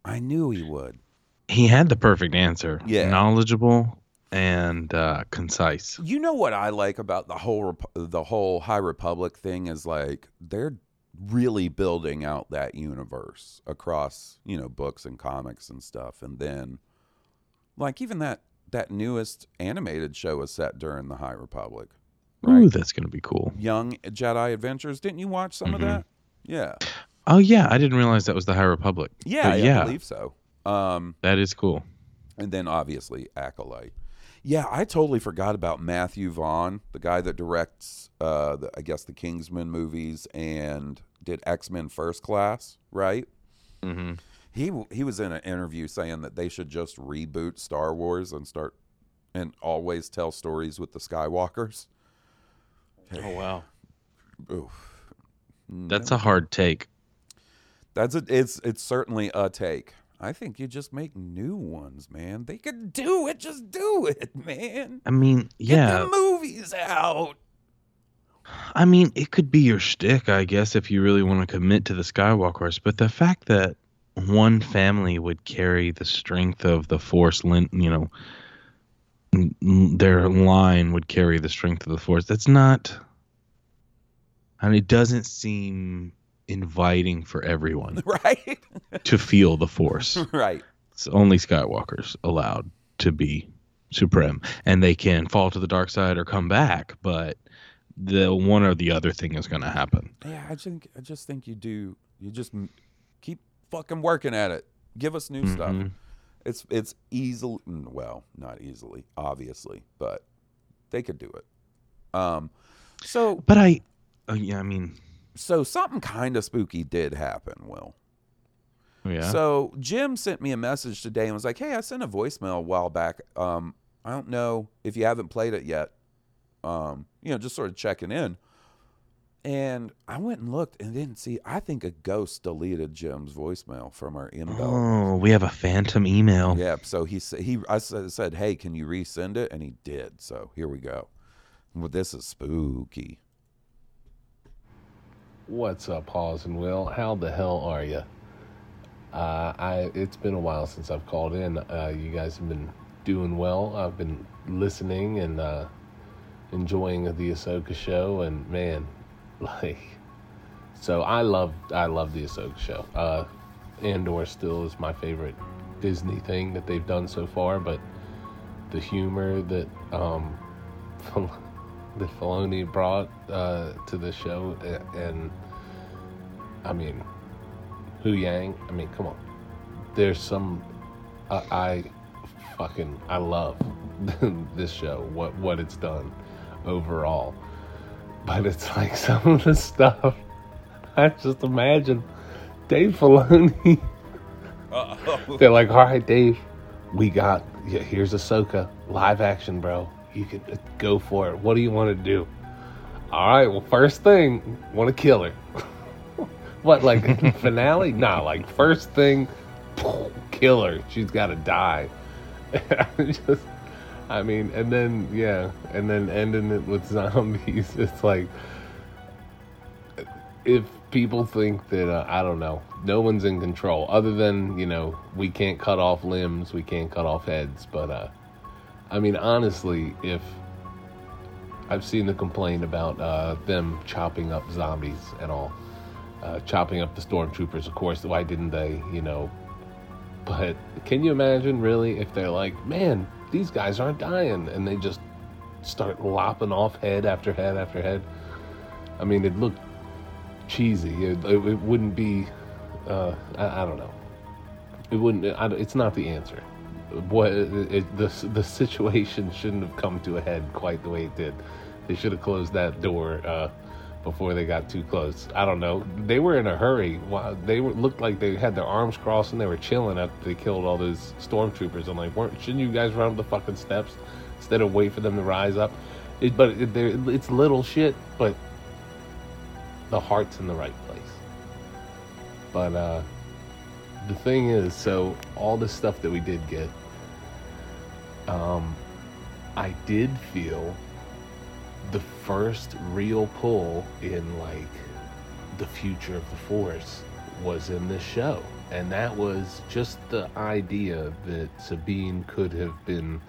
I knew he would. He had the perfect answer. Yeah. Knowledgeable and uh, concise. You know what I like about the whole Rep- the whole High Republic thing is like they're really building out that universe across you know books and comics and stuff, and then like even that that newest animated show is set during the High Republic, right? Ooh, that's gonna be cool. Young Jedi Adventures. Didn't you watch some of Mhm. that? Yeah, Oh yeah, I didn't realize that was the High Republic. yeah, yeah, yeah, I believe so. Um, that is cool. and then obviously Acolyte. Yeah, I totally forgot about Matthew Vaughn, the guy that directs, uh, the, I guess the Kingsman movies and did X Men First Class, right? Mm-hmm. he he was in an interview saying that they should just reboot Star Wars and start and always tell stories with the Skywalkers. Oh wow. Oof. That's a hard take. That's a, it's it's certainly a take. I think you just make new ones, man. They could do it. Just do it, man. I mean, Get yeah. the movies out. I mean, it could be your shtick, I guess, if you really want to commit to the Skywalkers. But the fact that one family would carry the strength of the Force, you know, their line would carry the strength of the Force. That's not. I mean, it doesn't seem inviting for everyone Right? to feel the Force. right. It's only Skywalkers allowed to be supreme, and they can fall to the dark side or come back. But the one or the other thing is going to happen. Yeah, I think I just think you do. You just keep fucking working at it. Give us new mm-hmm. stuff. It's it's easily well, not easily, obviously, but they could do it. Um, so But I, uh, yeah, I mean, so something kind of spooky did happen. Will. yeah. So Jim sent me a message today and was like, "Hey, I sent a voicemail a while back. Um, I don't know if you haven't played it yet. Um, you know, just sort of checking in." And I went and looked and didn't see. I think a ghost deleted Jim's voicemail from our inbox. oh, we have a phantom email. Yeah. So he said he I said, said, "Hey, can you resend it?" And he did. So here we go. Well, this is spooky. What's up, Hawes and Will? How the hell are you? Uh, I it's been a while since I've called in. Uh, you guys have been doing well. I've been listening and uh, enjoying the Ahsoka show, and man, like, so I love I love the Ahsoka show. Uh, Andor still is my favorite Disney thing that they've done so far, but the humor that um, that Filoni brought uh, to the show, and I mean, Huyang. I mean, come on. There's some I, I fucking I love this show. What what it's done overall, but it's like some of the stuff. I just imagine Dave Filoni. They're like, all right, Dave, we got yeah, here's Ahsoka live action, bro. You can uh, go for it. What do you want to do? All right, well, first thing, want to kill her. what, like finale? Nah, like first thing, kill her. She's got to die. Just, I mean, and then yeah, and then ending it with zombies. It's like if people think that uh, I don't know, no one's in control other than you know we can't cut off limbs, we can't cut off heads, but uh, I mean honestly, if I've seen the complaint about uh, them chopping up zombies and all, uh, chopping up the stormtroopers. Of course, why didn't they? You know, but can you imagine really if they're like, man, these guys aren't dying, and they just start lopping off head after head after head? I mean, it looked cheesy. It, it, it wouldn't be. Uh, I, I don't know. It wouldn't. I, it's not the answer. What it, the the situation shouldn't have come to a head quite the way it did. They should have closed that door uh, before they got too close. I don't know. They were in a hurry. They were, looked like they had their arms crossed and they were chilling after they killed all those stormtroopers. I'm like, weren't shouldn't you guys run up the fucking steps instead of wait for them to rise up? It, but it, it's little shit, but the heart's in the right place. But uh, the thing is, so all the stuff that we did get, um, I did feel first real pull in like the future of the Force was in this show, and that was just the idea that Sabine could have been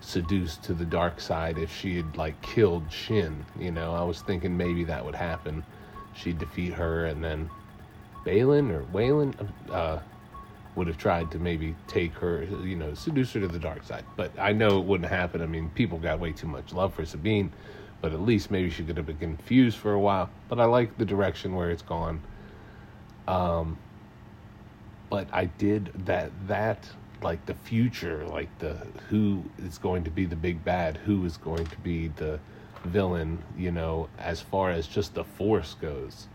seduced to the dark side if she had like killed Shin. You know, I was thinking maybe that would happen. She'd defeat her, and then Baylan or Waylon uh, would have tried to maybe take her, you know, seduce her to the dark side. But I know it wouldn't happen. I mean, people got way too much love for Sabine, but at least maybe she could have been confused for a while. But I like the direction where it's gone. Um, but I did that that like the future, like the who is going to be the big bad, who is going to be the villain, you know, as far as just the force goes.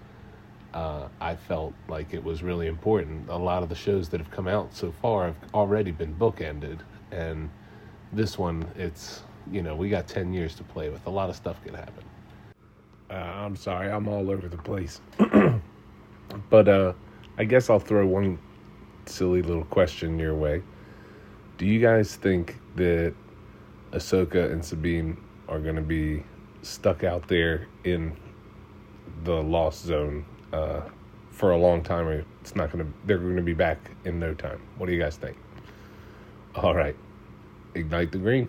uh, I felt like it was really important. A lot of the shows that have come out so far have already been bookended, and this one, it's you know we got ten years to play with. A lot of stuff could happen. Uh, I'm sorry, I'm all over the place, but uh, I guess I'll throw one silly little question your way. Do you guys think that Ahsoka and Sabine are going to be stuck out there in the lost zone uh, for a long time, or it's not going to? They're going to be back in no time. What do you guys think? All right, ignite the green.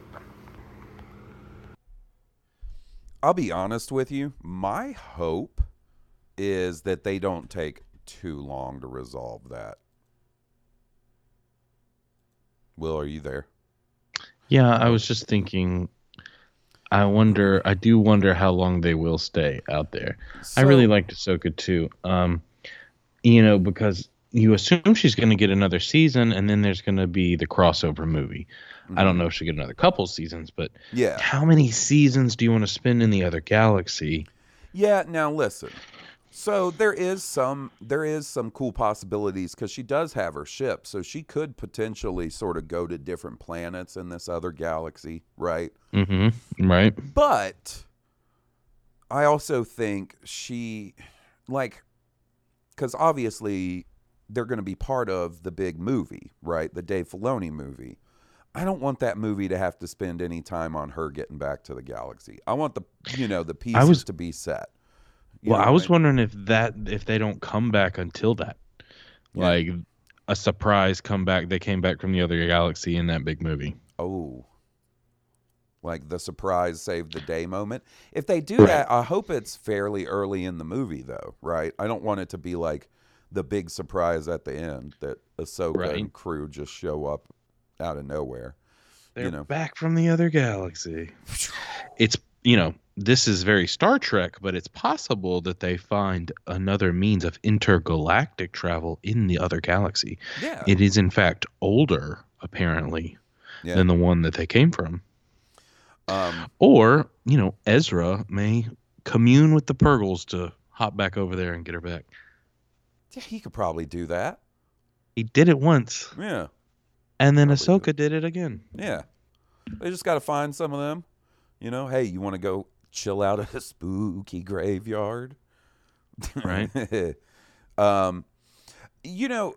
I'll be honest with you. My hope is that they don't take too long to resolve that. Will, are you there? Yeah, I was just thinking. I wonder. I do wonder how long they will stay out there. I really So- liked Ahsoka too. Um, you know, because you assume she's going to get another season, and then there's going to be the crossover movie. I don't know if she'll get another couple seasons, but Yeah. how many seasons do you want to spend in the other galaxy? Yeah, now listen. So there is some there is some cool possibilities cuz she does have her ship, so she could potentially sort of go to different planets in this other galaxy, right? Mm-hmm. Right. But I also think she like cuz obviously they're going to be part of the big movie, right? The Dave Filoni movie. I don't want that movie to have to spend any time on her getting back to the galaxy. I want the you know the pieces was- to be set. You Well, I was mean? wondering if that if they don't come back until that, Yeah. like a surprise comeback. They came back from the other galaxy in that big movie. Oh. Like the surprise save the day moment. If they do Right. that, I hope it's fairly early in the movie though, right? I don't want it to be like the big surprise at the end that Ahsoka Right. and crew just show up out of nowhere. They're you know. back from the other galaxy. It's you know this is very Star Trek, but it's possible that they find another means of intergalactic travel in the other galaxy. Yeah. It is in fact older, apparently, Yeah. than the one that they came from. Um Or you know Ezra may commune with the Purrgils to hop back over there and get her back. yeah, he could probably do that. He did it once, Yeah. And then Ahsoka did it again. Yeah. They just got to find some of them. You know, hey, you want to go chill out at a spooky graveyard? Right. um, you know,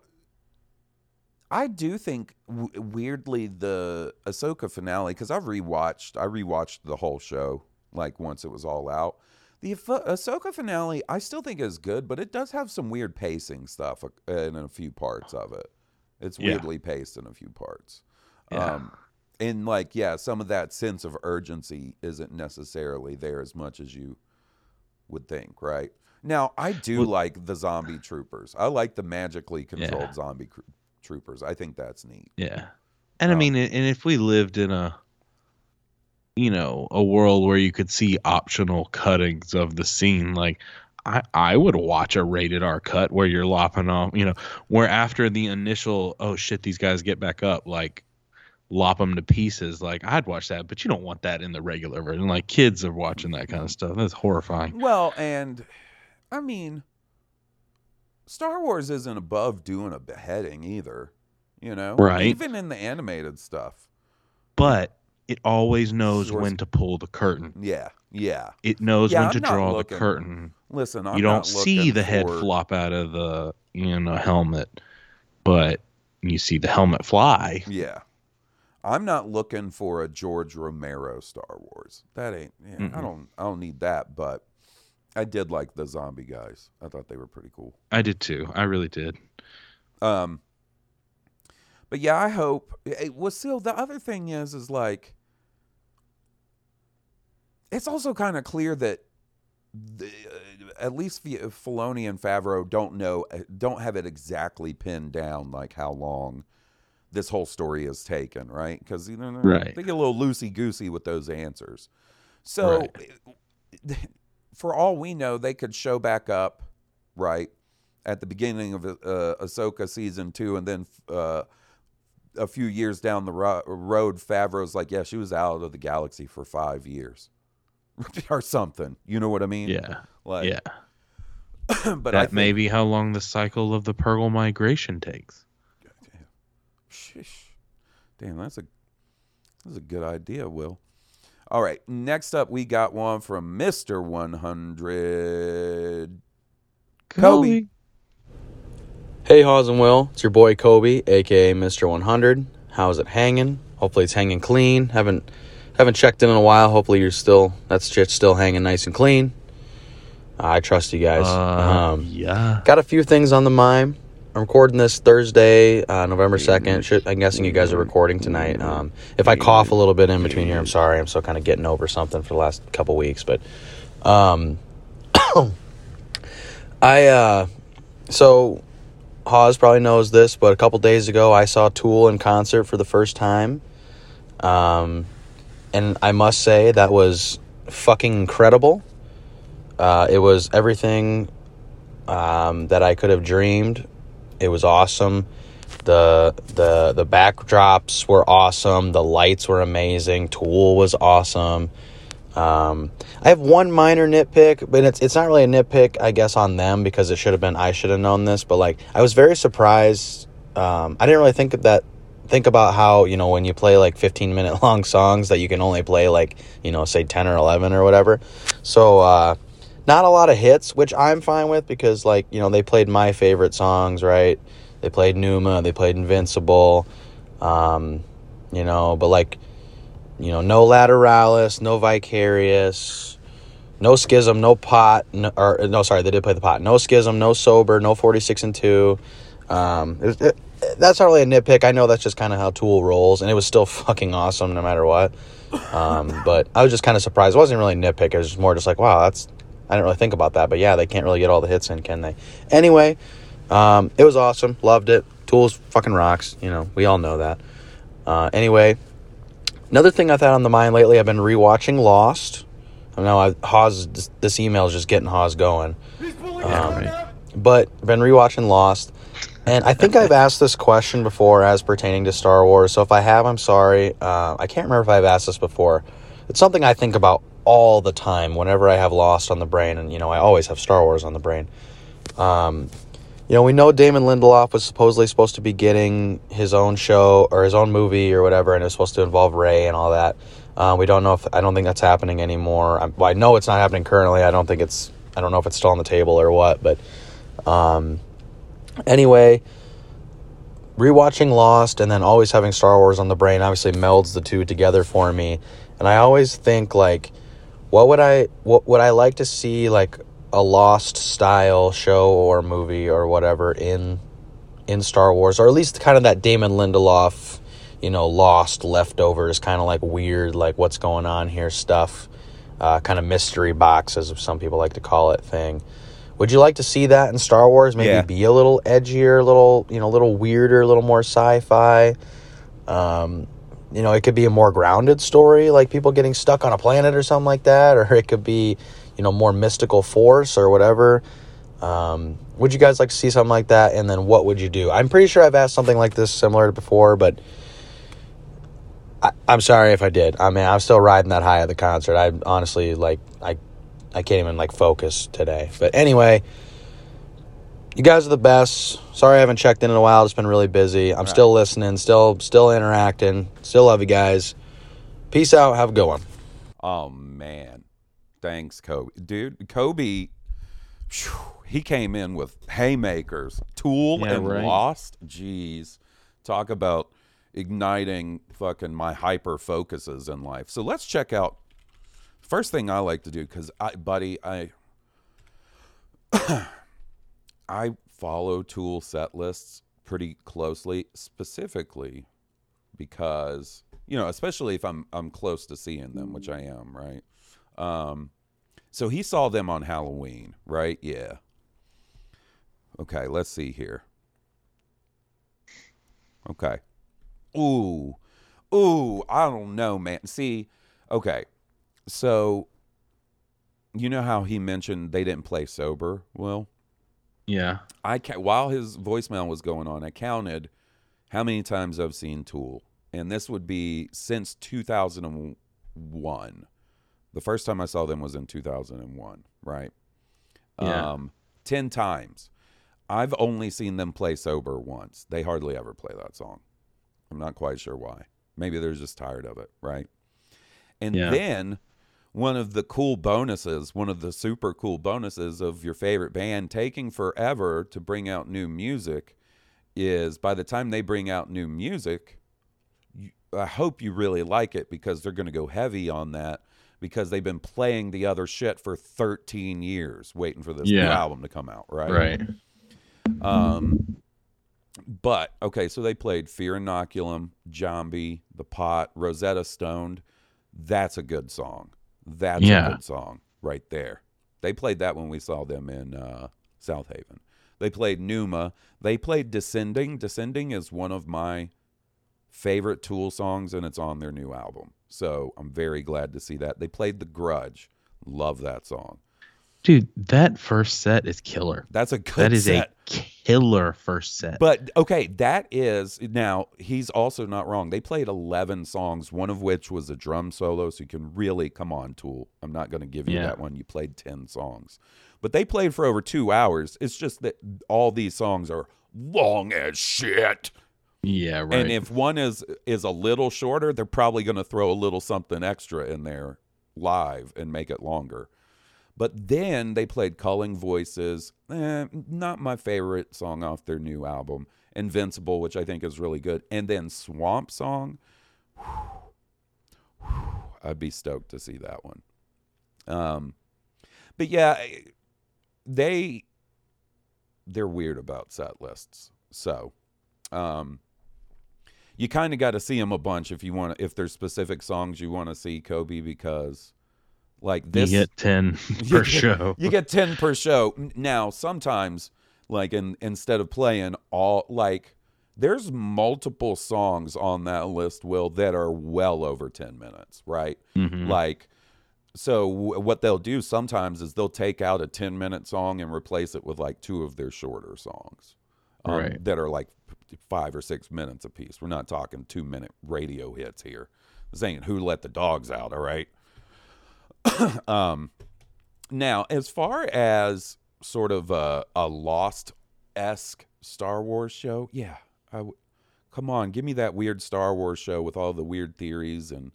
I do think w- weirdly the Ahsoka finale because I've rewatched. I rewatched the whole show like once it was all out. The Ahso- Ahsoka finale, I still think is good, but it does have some weird pacing stuff uh, in a few parts of it. It's Yeah. weirdly paced in a few parts. Yeah. Um, and like, yeah, some of that sense of urgency isn't necessarily there as much as you would think, right? Now, I do Well- like the zombie troopers. I like the magically controlled Yeah. zombie cr- troopers. I think that's neat. Yeah. And I Um, mean, and if we lived in a, you know, a world where you could see optional cuttings of the scene, like I, I would watch a rated R cut where you're lopping off, you know, where after the initial, oh shit, these guys get back up, like lop them to pieces. Like I'd watch that, but you don't want that in the regular version. Like kids are watching that kind of stuff. That's horrifying. Well, and I mean, Star Wars isn't above doing a beheading either. You know, Right. Even in the animated stuff. But it always knows Source- when to pull the curtain. Yeah, yeah. It knows Yeah, when I'm to draw looking- the curtain. Listen, I'm you don't see the head for- flop out of the you know helmet, but you see the helmet fly. Yeah. I'm not looking for a George Romero Star Wars. That ain't. Yeah, I don't. I don't need that. But I did like the zombie guys. I thought they were pretty cool. I did too. I really did. Um. But yeah, I hope. eh, Well, still, the other thing is, is like, it's also kind of clear that, the, uh, at least Fi- Filoni and Favreau don't know, uh, don't have it exactly pinned down, like how long this whole story has taken, right? Because you know, Right. they get a little loosey goosey with those answers. So, for all we know, they could show back up, right, at the beginning of uh, Ahsoka season two, and then uh, a few years down the ro- road, Favreau's like, yeah, she was out of the galaxy for five years, or something. You know what I mean? Yeah. Like, yeah. but I that may be how long the cycle of the Purrgil migration takes. Sheesh. Damn, that's a that's a good idea, Will. All right, next up we got one from Mister One Hundred. Kobe. Hey, Hawes and Will. It's your boy Kobe, aka Mr. 100. How's it hanging? Hopefully it's hanging clean. Haven't haven't checked in in a while. Hopefully you're still that's still hanging nice and clean. I trust you guys. Uh, um, yeah. got a few things on the mind. I'm recording this Thursday, uh, November 2nd. Should, I'm guessing you guys are recording tonight. Um, if I cough a little bit in between here, I'm sorry. I'm still kind of getting over something for the last couple weeks. But um, I, uh, so Hawes probably knows this, but a couple days ago I saw Tool in concert for the first time. Um, and I must say that was fucking incredible. Uh, it was everything um, that I could have dreamed. It was awesome. the the The backdrops were awesome. The lights were amazing. Tool was awesome. Um, I have one minor nitpick, but it's it's not really a nitpick, I guess, on them because it should have been I should have known this. But like, I was very surprised. Um, I didn't really think that. Think about how you know when you play like 15 minute long songs that you can only play like you know say 10 or 11 or whatever. So uh, not a lot of hits, which I'm fine with because like you know they played my favorite songs, right? They played Pneuma, they played Invincible, um, you know, but like you know, no lateralis, no vicarious, no schism, no pot, no, or no, sorry, they did play the pot. No schism, no sober, no forty six and two. Um, it, it, that's not really a nitpick. I know that's just kind of how Tool rolls, and it was still fucking awesome no matter what. Um, but I was just kind of surprised. It wasn't really a nitpick. It was just more just like, wow, that's. I didn't really think about that, but yeah, they can't really get all the hits in, can they? Anyway, um, it was awesome. Loved it. Tools fucking rocks. You know, we all know that. Uh, anyway, Another thing I've had on the mind lately, I've been rewatching Lost. I know I Hawes. This, this email is just getting Hawes going. Um, but I've been rewatching Lost, and I think I've asked this question before as pertaining to Star Wars. So if I have, I'm sorry. Uh, I can't remember if I've asked this before. It's something I think about all the time whenever I have Lost on the brain, and you know I always have Star Wars on the brain. Um, you know, we know Damon Lindelof was supposedly supposed to be getting his own show or his own movie or whatever, and it was supposed to involve Ray and all that. Uh, we don't know if I don't think that's happening anymore. I, well, I know it's not happening currently. I don't think it's. I don't know if it's still on the table or what. But um, anyway, rewatching Lost and then always having Star Wars on the brain obviously melds the two together for me. And I always think like, what would I what would I like to see like a Lost style show or movie or whatever in in Star Wars, or at least kind of that Damon Lindelof, you know, Lost leftovers, kind of like weird, like what's going on here stuff, uh, kind of mystery box, as some people like to call it, thing. Would you like to see that in Star Wars? Maybe Yeah. be a little edgier, a little you know, a little weirder, a little more sci-fi. Um, you know, it could be a more grounded story, like people getting stuck on a planet or something like that, or it could be, you know, more mystical force or whatever. Um, would you guys like to see something like that? And then what would you do? I'm pretty sure I've asked something like this similar before, but I, I'm sorry if I did. I mean, I'm still riding that high at the concert. I honestly like I I can't even like focus today. But anyway, you guys are the best. Sorry I haven't checked in in a while. It's been really busy. I'm still listening, still still interacting. Still love you guys. Peace out. Have a good one. Oh man, thanks, Kobe. Dude, Kobe, phew, he came in with haymakers, Tool Yeah, and right. Lost. Jeez, talk about igniting fucking my hyper focuses in life. So let's check out. First thing I like to do because I, buddy, I, I follow Tool set lists pretty closely, specifically because you know, especially if I'm I'm close to seeing them, which I am, right? Um, so he saw them on Halloween, right? Yeah. Okay, let's see here. Okay. Ooh, ooh, I don't know, man. See, okay, so you know how he mentioned they didn't play sober, Well, Yeah. I ca- while his voicemail was going on, I counted how many times I've seen Tool, and this would be since 2001. The first time I saw them was in 2001, right? Yeah. Um, 10 times. I've only seen them play sober once. They hardly ever play that song. I'm not quite sure why. Maybe they're just tired of it, right? And Yeah. then one of the cool bonuses, one of the super cool bonuses of your favorite band taking forever to bring out new music is by the time they bring out new music, you, I hope you really like it because they're going to go heavy on that because they've been playing the other shit for 13 years waiting for this new album to come out, right? Right. Um, but okay, so they played Fear Inoculum, Zombie, The Pot, Rosetta Stoned. That's a good song. That's Yeah. a good song right there. They played that when we saw them in uh, South Haven. They played Pneuma. They played Descending. Descending is one of my favorite Tool songs, and it's on their new album. So I'm very glad to see that. They played The Grudge. Love that song. Dude, that first set is killer. That's a good That is set. a killer first set. But okay, that is now he's also not wrong. They played 11 songs, one of which was a drum solo, so you can really come on, Tool. I'm not going to give you Yeah. that one. You played 10 songs. But they played for over 2 hours. It's just that all these songs are long as shit. yeah, right. And if one is is a little shorter, they're probably going to throw a little something extra in there live and make it longer. But then they played Culling Voices, eh, not my favorite song off their new album, Invincible, which I think is really good, and then Swamp Song. I'd be stoked to see that one. Um, but yeah, they they're weird about set lists. So, um, you kind of got to see them a bunch if you want. If there's specific songs you want to see Kobe, because like this, you get 10 you per get- show. You get 10 per show. Now, sometimes, like, in, instead of playing all, like, there's multiple songs on that list, Will, that are well over 10 minutes, right? Mhm. Like, so w- what they'll do sometimes is they'll take out a 10 minute song and replace it with like two of their shorter songs um, Right. that are like five or six minutes apiece. We're not talking two minute radio hits here. This ain't Who Let the Dogs Out, all right? um, now, as far as sort of a, a Lost esque Star Wars show, yeah, I w- come on, give me that weird Star Wars show with all the weird theories and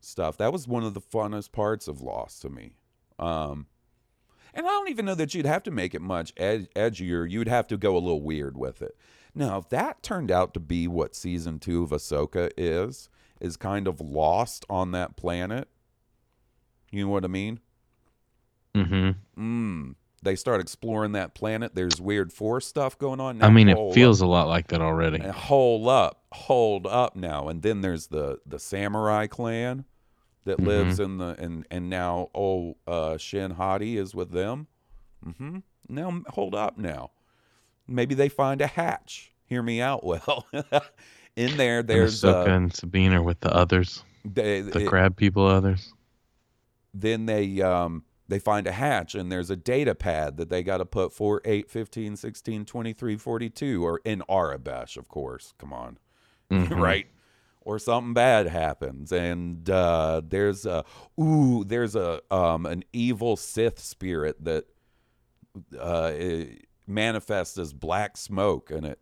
stuff. That was one of the funnest parts of Lost to me. Um, and I don't even know that you'd have to make it much ed- edgier. You'd have to go a little weird with it. Now, if that turned out to be what season two of Ahsoka is, is kind of lost on that planet. You know what I mean? Mm-hmm. Mm. They start exploring that planet. There's weird force stuff going on. Now, I mean, it feels up. a lot like that already. And hold up, hold up now. And then there's the the samurai clan that Mhm. lives in the and and now oh uh, Shin Hati is with them. Mm-hmm. Now hold up now. Maybe they find a hatch. Hear me out, well. in there, there's Ahsoka uh, and Sabine are with the others, they, the it- crab people others. Then they um they find a hatch and there's a data pad that they got to put 4 8 15 16 23 42 or in Aurebesh of course come on. Mhm. right? Or something bad happens and uh there's a ooh there's a um an evil sith spirit that uh manifests as black smoke and it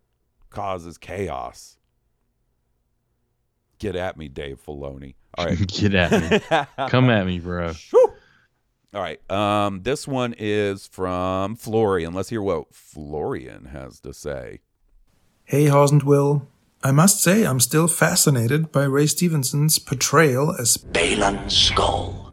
causes chaos get at me dave filoni all right Get at me. Come at me, bro. all right. Um, this one is from Florian. Let's hear what Florian has to say. Hey, Hawes and Will. I must say I'm still fascinated by Ray Stevenson's portrayal as Baylan Skoll.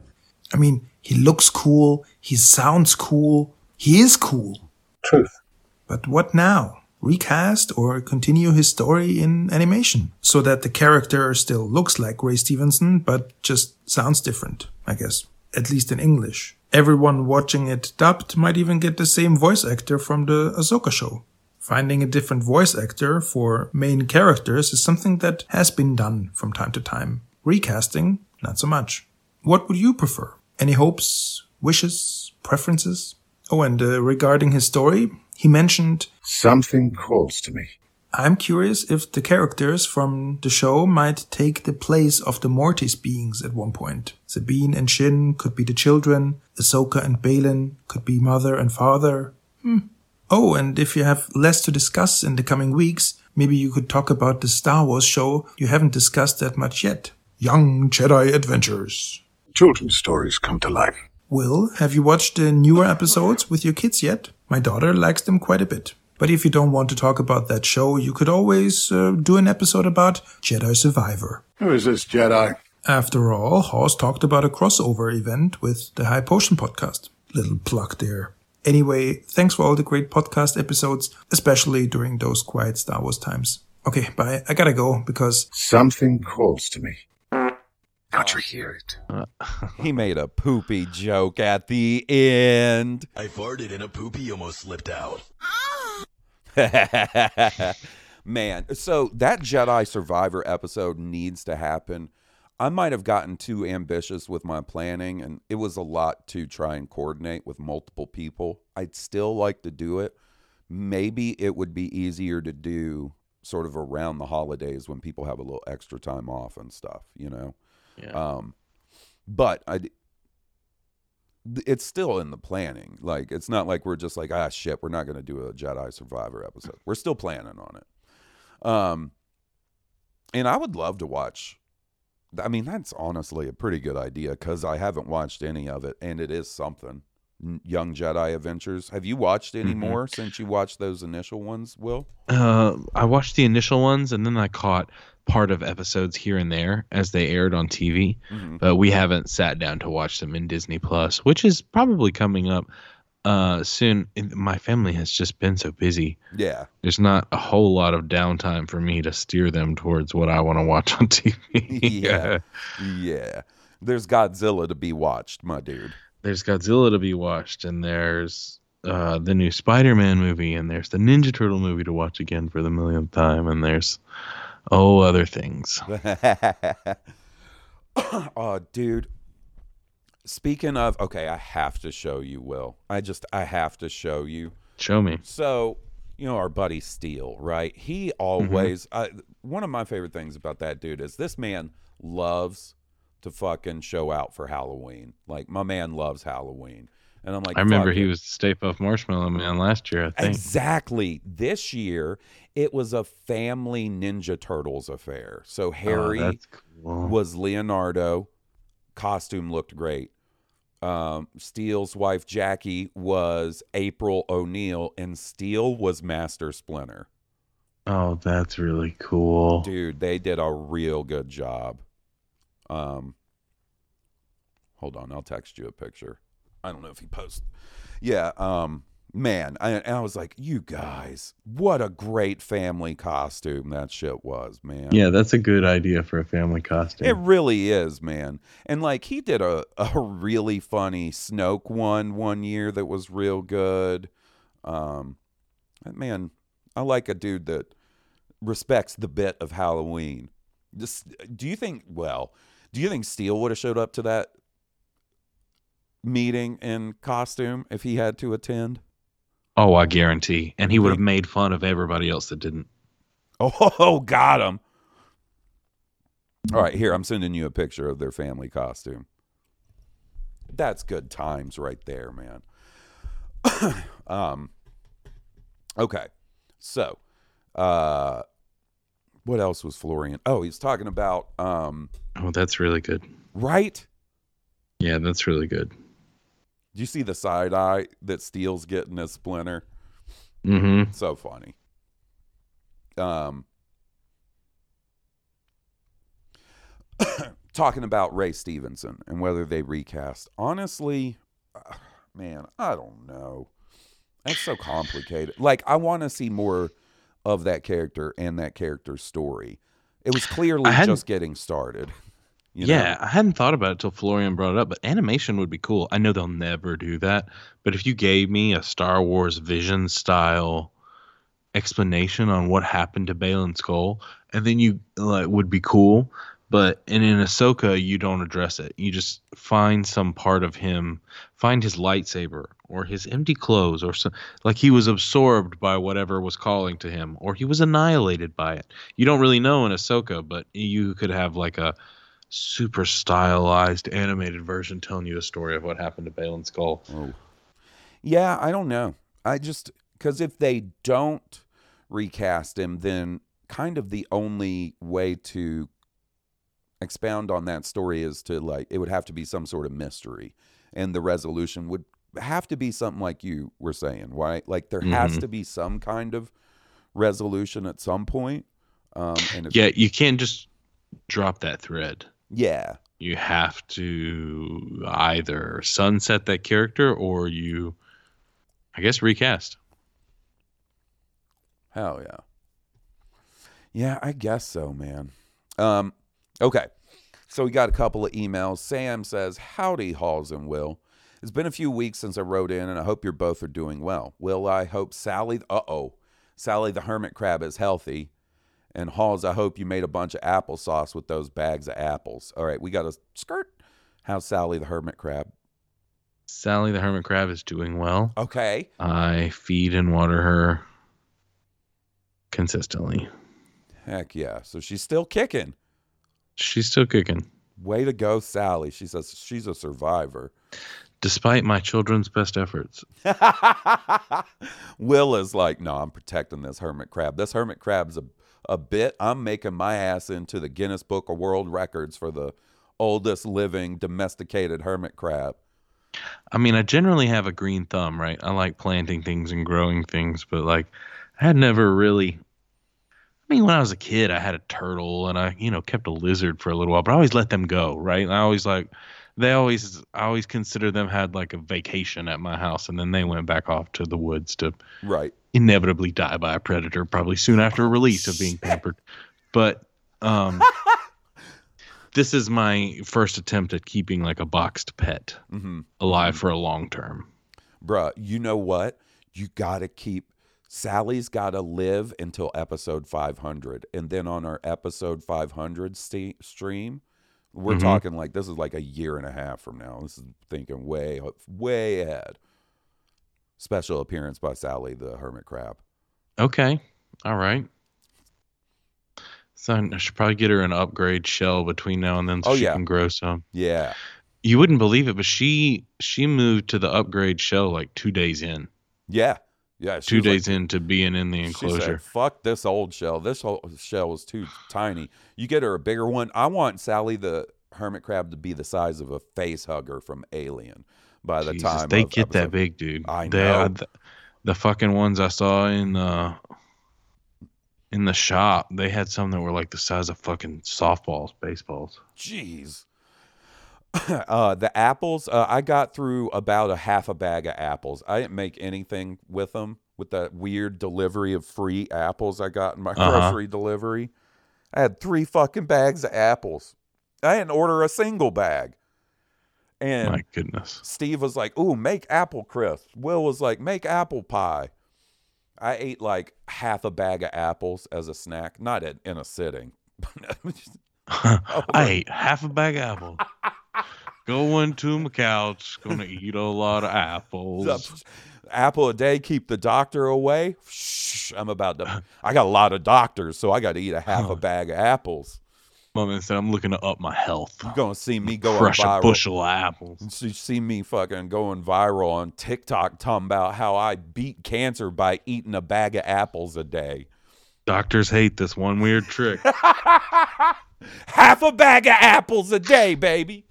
I mean, he looks cool, he sounds cool, he is cool. Truth. But what now? Recast or continue his story in animation so that the character still looks like Ray Stevenson but just sounds different, I guess. At least in English. Everyone watching it dubbed might even get the same voice actor from the Ahsoka show. Finding a different voice actor for main characters is something that has been done from time to time. Recasting, not so much. What would you prefer? Any hopes, wishes, preferences? Oh, and uh, regarding his story, he mentioned Something calls to me. I'm curious if the characters from the show might take the place of the Mortis beings at one point. Sabine and Shin could be the children, Ahsoka and Baylan could be mother and father. Hmm. Oh, and if you have less to discuss in the coming weeks, maybe you could talk about the Star Wars show you haven't discussed that much yet. Young Jedi Adventures. Children's stories come to life. Will, have you watched the newer episodes with your kids yet? My daughter likes them quite a bit. But if you don't want to talk about that show, you could always uh, do an episode about Jedi Survivor. Who is this Jedi? After all, Horst talked about a crossover event with the High Potion podcast. Little plug there. Anyway, thanks for all the great podcast episodes, especially during those quiet Star Wars times. Okay, bye. I gotta go because Something calls to me. Don't you hear it? Uh, he made a poopy joke at the end. I farted and a poopy almost slipped out. Man, so that Jedi Survivor episode needs to happen. I might have gotten too ambitious with my planning, and it was a lot to try and coordinate with multiple people. I'd still like to do it. Maybe it would be easier to do sort of around the holidays when people have a little extra time off and stuff, you know? Yeah. Um, but I, it's still in the planning. Like it's not like we're just like ah shit, we're not going to do a Jedi Survivor episode. We're still planning on it. Um, and I would love to watch. I mean, that's honestly a pretty good idea because I haven't watched any of it, and it is something. Young Jedi Adventures. Have you watched any Mhm. more since you watched those initial ones? Will? Uh, I watched the initial ones and then I caught part of episodes here and there as they aired on TV, Mhm. but we haven't sat down to watch them in Disney Plus, which is probably coming up uh, soon. My family has just been so busy. Yeah. There's not a whole lot of downtime for me to steer them towards what I want to watch on TV. yeah. Yeah. There's Godzilla to be watched, my dude. There's Godzilla to be watched, and there's uh, the new Spider-Man movie, and there's the Ninja Turtle movie to watch again for the millionth time, and there's oh other things. oh, dude. Speaking of, okay, I have to show you, Will. I just, I have to show you. Show me. So, you know, our buddy Steele, right? He always, I, one of my favorite things about that dude is this man loves to fucking show out for Halloween. Like, my man loves Halloween. And I'm like, I remember he it." was the Stay Puft Marshmallow Man last year. I think. Exactly. This year, it was a family Ninja Turtles affair. So Harry Oh, cool. was Leonardo. Costume looked great. Um, Steele's wife Jackie was April O'Neil, and Steele was Master Splinter. Oh, that's really cool. Dude, they did a real good job. Um, hold on, I'll text you a picture. I don't know if he posts. Yeah, um, man, I, and I was like, you guys, what a great family costume that shit was, man. Yeah, that's a good idea for a family costume. It really is, man. And like he did a, a really funny Snoke one one year that was real good. Um, man, I like a dude that respects the bit of Halloween. Just, do you think? Well, do you think Steele would have showed up to that meeting in costume if he had to attend? Oh, I guarantee. And he would have made fun of everybody else that didn't. Oh, got him. All right, here I'm sending you a picture of their family costume. That's good times right there, man. um okay. So, uh what else was Florian? Oh, he's talking about um Oh, that's really good. right? Yeah, that's really good. Do you see the side eye that Steele's getting as Splinter? Mm-hmm. So funny. Um, talking about Ray Stevenson and whether they recast. Honestly, uh, man, I don't know. That's so complicated. Like, I want to see more of that character and that character's story. It was clearly just getting started. You know? yeah, I hadn't thought about it till Florian brought it up, but animation would be cool. I know they'll never do that, but if you gave me a Star Wars Vision style explanation on what happened to Baylan Skoll, and then you like would be cool. But and in Ahsoka, you don't address it. You just find some part of him, find his lightsaber or his empty clothes, or some like he was absorbed by whatever was calling to him, or he was annihilated by it. You don't really know in Ahsoka, but you could have like a super stylized animated version telling you a story of what happened to Baylan Skoll. Oh. Yeah, I don't know. I just because if they don't recast him, then kind of the only way to expound on that story is to like it would have to be some sort of mystery, and the resolution would have to be something like you were saying, right? Like there has Mhm. to be some kind of resolution at some point. Um, and if, Yeah, you can't just drop that thread. Yeah, You have to either sunset that character or you, I guess, recast. Hell yeah. Yeah, I guess so, man. Um, okay. So we got a couple of emails. Sam says, Howdy, Hawes and Will. It's been a few weeks since I wrote in, and I hope you're both are doing well. Will, I hope Sally, uh oh, Sally the Hermit Crab is healthy. And Hawes, I hope you made a bunch of applesauce with those bags of apples. All right, we got a skirt. How's Sally the Hermit Crab? Sally the Hermit Crab is doing well. Okay. I feed and water her consistently. Heck yeah. So she's still kicking. She's still kicking. Way to go, Sally. She says she's a survivor. Despite my children's best efforts. Will is like, no, I'm protecting this hermit crab. This hermit crab's a, a bit. I'm making my ass into the Guinness Book of World Records for the oldest living domesticated hermit crab. I mean, I generally have a green thumb, right? I like planting things and growing things, but like I had never really I mean, when I was a kid, I had a turtle and I, you know, kept a lizard for a little while, but I always let them go, right? I always like they always I always consider them had like a vacation at my house and then they went back off to the woods to Right. inevitably die by a predator probably soon after release of being pampered. But um this is my first attempt at keeping like a boxed pet Mhm. alive for a long term. Bruh, you know what? You got to keep. Sally's got to live until episode 500. And then on our episode 500 st- stream, we're Mhm. talking like this is like a year and a half from now. This is thinking way, way ahead. Special appearance by Sally the Hermit Crab. Okay. All right. So I should probably get her an upgrade shell between now and then so Oh, she yeah. can grow some. Yeah. You wouldn't believe it, but she she moved to the upgrade shell like two days in. Yeah. Yeah. Two was like- days into being in the enclosure. said, "Fuck this old shell. This whole shell is too tiny. You get her a bigger one. I want Sally the hermit crab to be the size of a face hugger from Alien. By the Jesus, time they of get that big, dude. I They- know. uh, the, the fucking ones I saw in the in the shop, they had some that were like the size of fucking softballs, baseballs. Jeez. uh, the apples, uh, I got through about a half a bag of apples. I didn't make anything with them with that weird delivery of free apples I got in my Uh-huh. grocery delivery. I had three fucking bags of apples. I didn't order a single bag. And My goodness. Steve was like, "Ooh, make apple crisp." Will was like, "Make apple pie." I ate like half a bag of apples as a snack, not in, in a sitting. I ate half a bag of apples. Going to my couch, gonna eat a lot of apples. apple a day keep the doctor away. Shh, I'm about to. I got a lot of doctors, so I got to eat a half a bag of apples. Mom said, "I'm looking to up my health. You're gonna see me going Crush viral. a bushel of apples." You see me fucking going viral on TikTok, talking about how I beat cancer by eating a bag of apples a day. Doctors hate this one weird trick. Half a bag of apples a day, baby.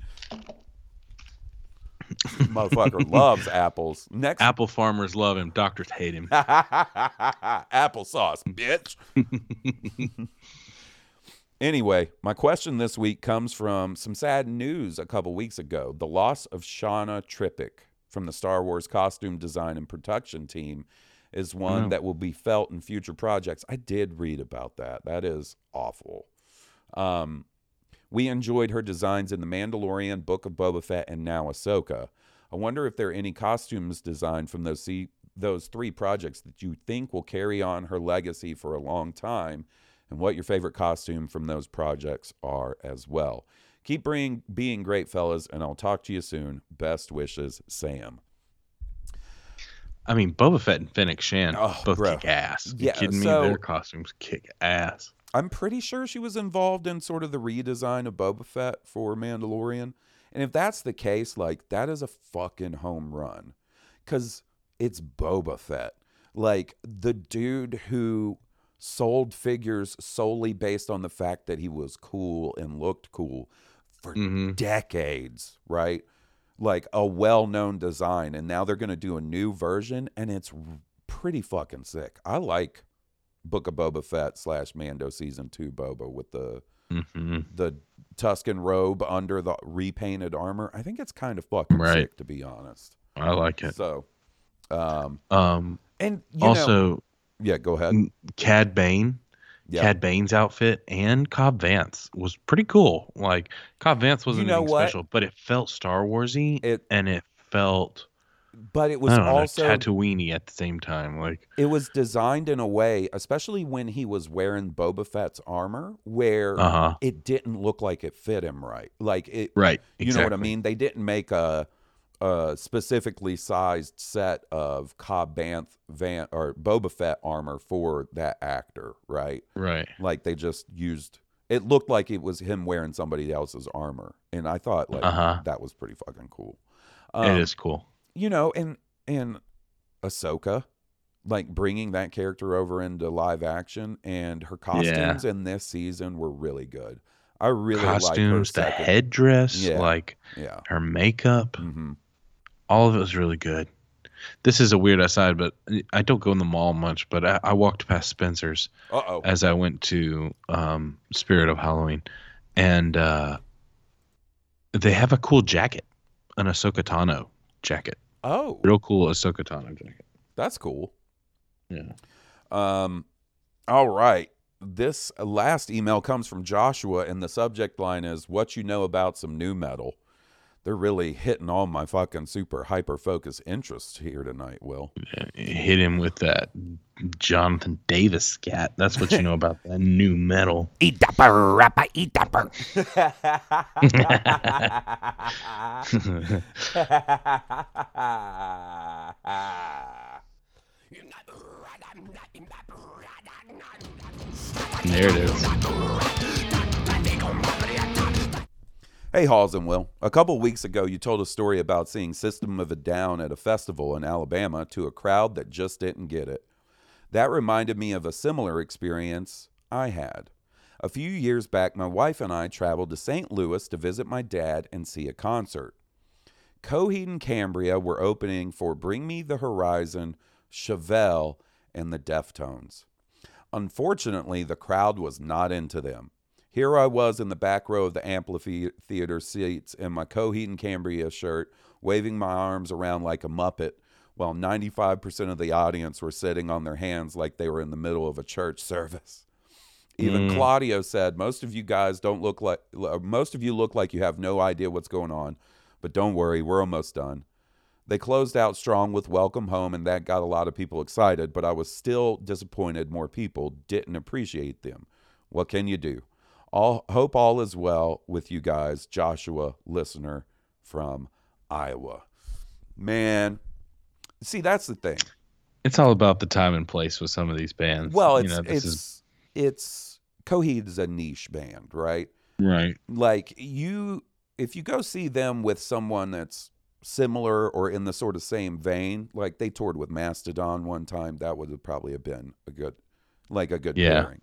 Motherfucker loves apples. Next Apple farmers love him. Doctors hate him. Applesauce, bitch. anyway, my question this week comes from some sad news a couple weeks ago. The loss of Shawna Trpcic from the Star Wars costume design and production team is one Oh. that will be felt in future projects. I did read about that. That is awful. Um, we enjoyed her designs in The Mandalorian, Book of Boba Fett, and now Ahsoka. I wonder if there are any costumes designed from those see, those three projects that you think will carry on her legacy for a long time, and what your favorite costume from those projects are as well. Keep being, being great, fellas, and I'll talk to you soon. Best wishes, Sam. I mean, Boba Fett and Fennec Shand Oh, both bro. kick ass. You Yeah, kidding so- me? Their costumes kick ass. I'm pretty sure she was involved in sort of the redesign of Boba Fett for Mandalorian. And if that's the case, like that is a fucking home run. Cause it's Boba Fett. Like the dude who sold figures solely based on the fact that he was cool and looked cool for mm-hmm. decades, right? Like a well-known design and now they're going to do a new version and it's pretty fucking sick. I like Book of Boba Fett slash Mando season two Boba with the Mhm. the Tusken robe under the repainted armor. I think it's kind of fucking Right. sick to be honest. I like it. So, um, Um, and you know- also, yeah, go ahead. Cad Bane, Yeah. Cad Bane's outfit and Cobb Vanth was pretty cool. Like Cobb Vanth wasn't know anything what? special, but it felt Star Warsy, It- and it felt but it was I know, also Tatooine at the same time. Like it was designed in a way, especially when he was wearing Boba Fett's armor, where Uh-huh. it didn't look like it fit him right. Like it, Right, You know what I mean? They didn't make a, a specifically sized set of Cobb Vanth Van or Boba Fett armor for that actor, right? Right. Like they just used. It looked like it was him wearing somebody else's armor, and I thought like Uh-huh. that was pretty fucking cool. it is cool. You know, and and Ahsoka, like bringing that character over into live action, and her costumes in this season were really good. I really like her Costumes, the headdress, Yeah, like yeah. her makeup, Mhm. all of it was really good. This is a weird aside, but I don't go in the mall much. But I, I walked past Spencer's Uh-oh. as I went to um, Spirit of Halloween, and uh, they have a cool jacket, an Ahsoka Tano jacket. Oh, Real cool Ahsoka Tano jacket. that's cool. Yeah. Um, all right. This last email comes from Joshua, and the subject line is "What you know about some nu metal." They're really hitting all my fucking super hyper focus interests here tonight. Will Hit him with that Jonathan Davis scat. That's what you know about that nu metal. Eat that burr, rapper, eat that burr. There it is. Hey, Hawes and Will. A couple weeks ago, you told a story about seeing System of a Down at a festival in Alabama to a crowd that just didn't get it. That reminded me of a similar experience I had. A few years back, my wife and I traveled to St. Louis to visit my dad and see a concert. Coheed and Cambria were opening for Bring Me the Horizon, Chevelle, and the Deftones. Unfortunately, the crowd was not into them. Here I was in the back row of the amphitheater seats in my Coheed and Cambria shirt, waving my arms around like a muppet, while 95% of the audience were sitting on their hands like they were in the middle of a church service. Even Mm. Claudio said, "Most of you guys don't look like most of you look like you have no idea what's going on, but don't worry, we're almost done." They closed out strong with Welcome Home, and that got a lot of people excited, but I was still disappointed more people didn't appreciate them. What can you do? All hope all is well with you guys, Joshua, listener from Iowa. Man, see that's the thing. It's all about the time and place with some of these bands. Well, You it's know, this it's is- it's Coheed is a niche band, right? right. like you if you go see them with someone that's similar or in the sort of same vein like they toured with mastodon one time that would have probably have been a good like a good Yeah. pairing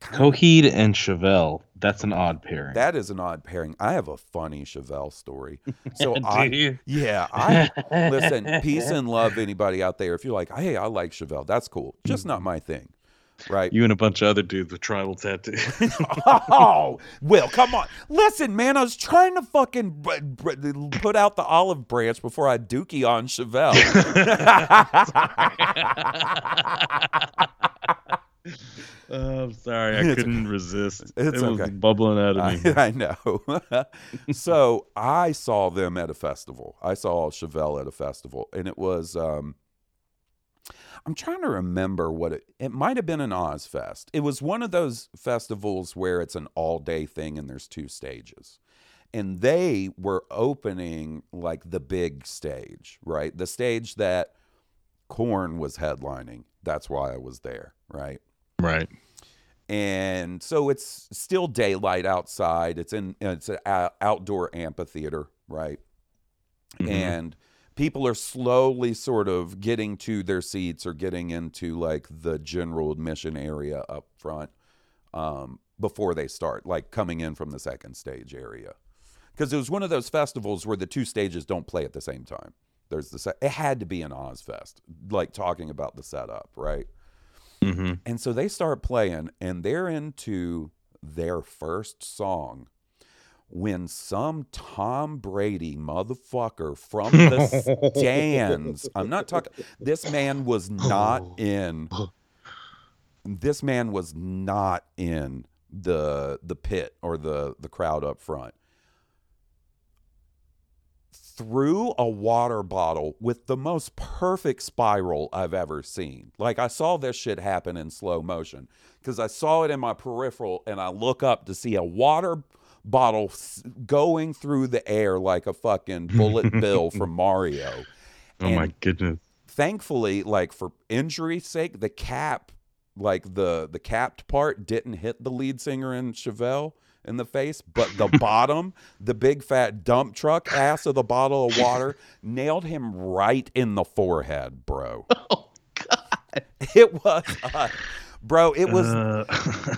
Coheed and Chevelle. That's an odd pairing. that is an odd pairing i have a funny chevelle story so i you? yeah i listen peace and love anybody out there if you're like hey i like chevelle that's cool hmm. just not my thing right You and a bunch of other dudes with tribal tattoos. oh, Will, come on. Listen, man, I was trying to fucking b- b- put out the olive branch before I dookie on Chevelle. Oh, I'm sorry, I couldn't resist. It's it was okay. bubbling out of me. I, I know. so I saw them at a festival. I saw Chevelle at a festival, and it was. Um, I'm trying to remember what it. It might have been an Ozzfest. It was one of those festivals where it's an all day thing and there's two stages, and they were opening like the big stage, right? The stage that Korn was headlining. That's why I was there, right? Right. and so it's still daylight outside. It's in it's an outdoor amphitheater, right? Mhm. And people are slowly sort of getting to their seats or getting into like the general admission area up front um, before they start, like coming in from the second stage area. Because it was one of those festivals where the two stages don't play at the same time. There's the set. it had to be an Ozzfest, like talking about the setup, right? Mm-hmm. And so they start playing, and they're into their first song when some Tom Brady motherfucker from the stands, I'm not talking, this man was not in, this man was not in the the pit or the the crowd up front threw a water bottle with the most perfect spiral I've ever seen. Like I saw this shit happen in slow motion because I saw it in my peripheral and I look up to see a water bottle going through the air like a fucking bullet bill from Mario. Oh my goodness. thankfully, like for injury's sake, the cap, like the the capped part, didn't hit the lead singer in Chevelle in the face, but the bottom, the big fat dump truck ass of the bottle of water, nailed him right in the forehead, bro. Oh God! It was, uh, bro. It was Uh.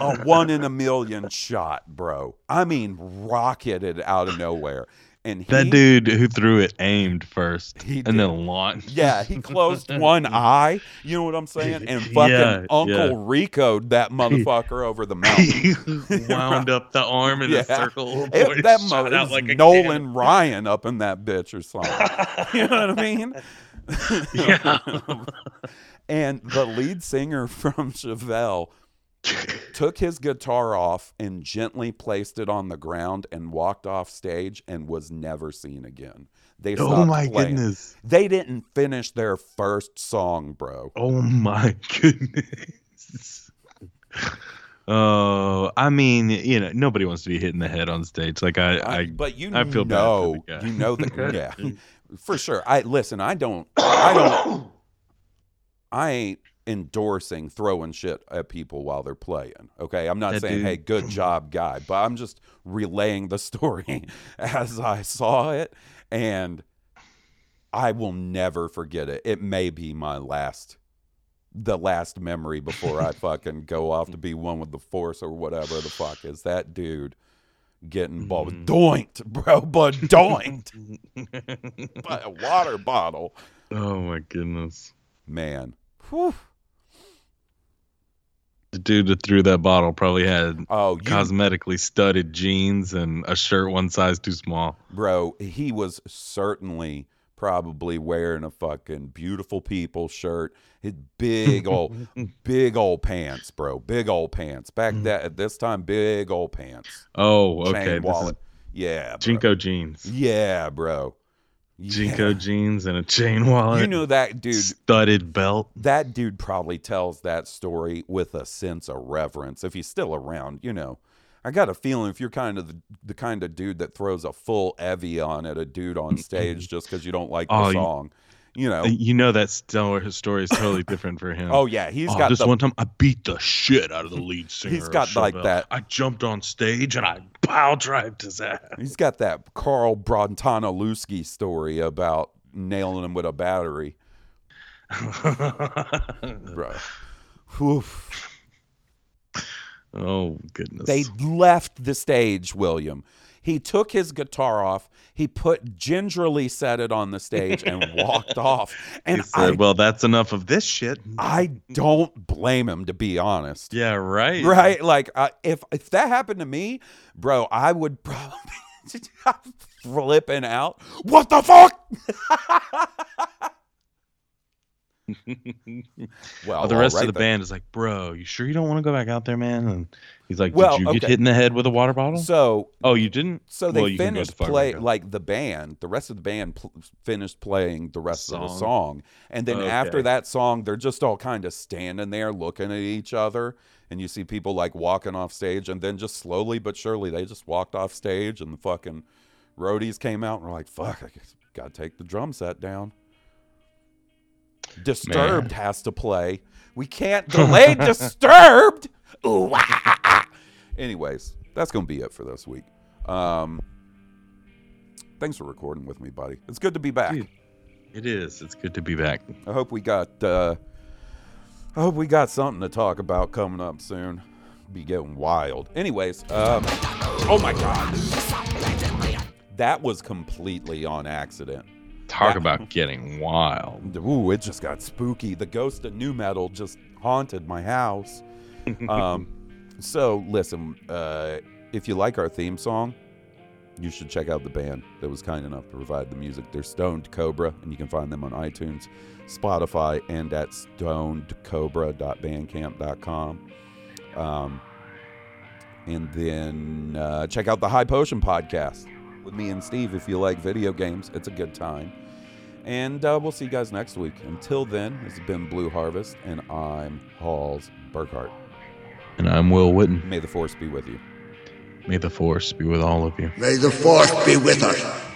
a one in a million shot, bro. I mean, rocketed out of nowhere. And he, That dude who threw it aimed first He and did. then launched. Yeah, he closed one eye. You know what I'm saying? And fucking Yeah, Uncle yeah. Rico'd that motherfucker over the mountain. wound up the arm in a circle. It- that shot mo- out like a Nolan Ryan up in that bitch or something. you know what I mean? Yeah. and the lead singer from Chevelle took his guitar off and gently placed it on the ground and walked off stage and was never seen again. They Oh my playing. goodness. They didn't finish their first song, bro. Oh my goodness. Oh, I mean, you know, nobody wants to be hit in the head on stage. Like I, I, but you I feel know, bad the you know that, yeah, for sure. I listen. I don't. I don't. I ain't endorsing throwing shit at people while they're playing. Okay, I'm not That saying, dude- hey, good job, guy, but I'm just relaying the story as I saw it, and I will never forget it. It may be my last. The last memory before I fucking go off to be one with the force or whatever the fuck is that dude getting ball Mm. doinked, bro, but doinked by a water bottle. Oh my goodness. Man. Whew. The dude that threw that bottle probably had Oh, you- cosmetically studded jeans and a shirt one size too small. Bro, he was certainly probably wearing a fucking beautiful people shirt. His big old big old pants, bro. Big old pants. Back mm. that at this time, big old pants. Oh, Chain okay. This is. Yeah. Bro. JNCO jeans. Yeah, bro. JNCO jeans and a chain wallet. You know that dude studded belt. that dude probably tells that story with a sense of reverence if he's still around you know i got a feeling if you're kind of the, the kind of dude that throws a full Evie on at a dude on stage just because you don't like the Oh, you- song you know You know that story, is totally different for him. Oh, yeah, he's Oh, got this the- one time I beat the shit out of the lead singer. He's got, like, Chevelle. that- I jumped on stage and I pow drived his ass. he's got that carl brontanowski story about nailing him with a battery bro Whew. Oh goodness. They left the stage, William. He took his guitar off. He put gingerly set it on the stage and walked off. And He said, I, "Well, that's enough of this shit." I don't blame him, to be honest. Yeah, right. Right? Like, uh, if if that happened to me, bro, I would probably flipping out. What the fuck? well, the rest all of the then. band is like, "Bro, you sure you don't want to go back out there, man?" And he's like, Well, "Did you get hit in the head with a water bottle?" So, oh, you didn't. So they Well, you can go finished the play like the band. The rest of the band pl- finished playing the rest of the Song. song, and then after that song, they're just all kind of standing there looking at each other, and you see people like walking off stage, and then just slowly but surely they just walked off stage, and the fucking roadies came out and were like, "Fuck, I gotta take the drum set down." Disturbed has to play. We can't delay Disturbed. Ooh, ah, ah, ah. Anyways, that's gonna be it for this week. Um, thanks for recording with me, buddy. It's good to be back. Dude, It is. It's good to be back. I hope we got. Uh, I hope we got something to talk about coming up soon. Be getting wild. Anyways, um, oh my god, that was completely on accident. Talk about getting wild. Ooh, it just got spooky. The ghost of nu metal just haunted my house. um, so listen, uh, if you like our theme song, you should check out the band that was kind enough to provide the music. They're Stoned Cobra, and you can find them on iTunes, Spotify, and at stonedcobra.bandcamp.com. Um, and then uh, check out the High Potion podcast with me and Steve if you like video games. It's a good time. And uh, we'll see you guys next week. Until then, this has been Blue Harvest, and I'm Hawes Burkhart. And I'm Will Witten. May the force be with you. May the force be with all of you. May the force be with us.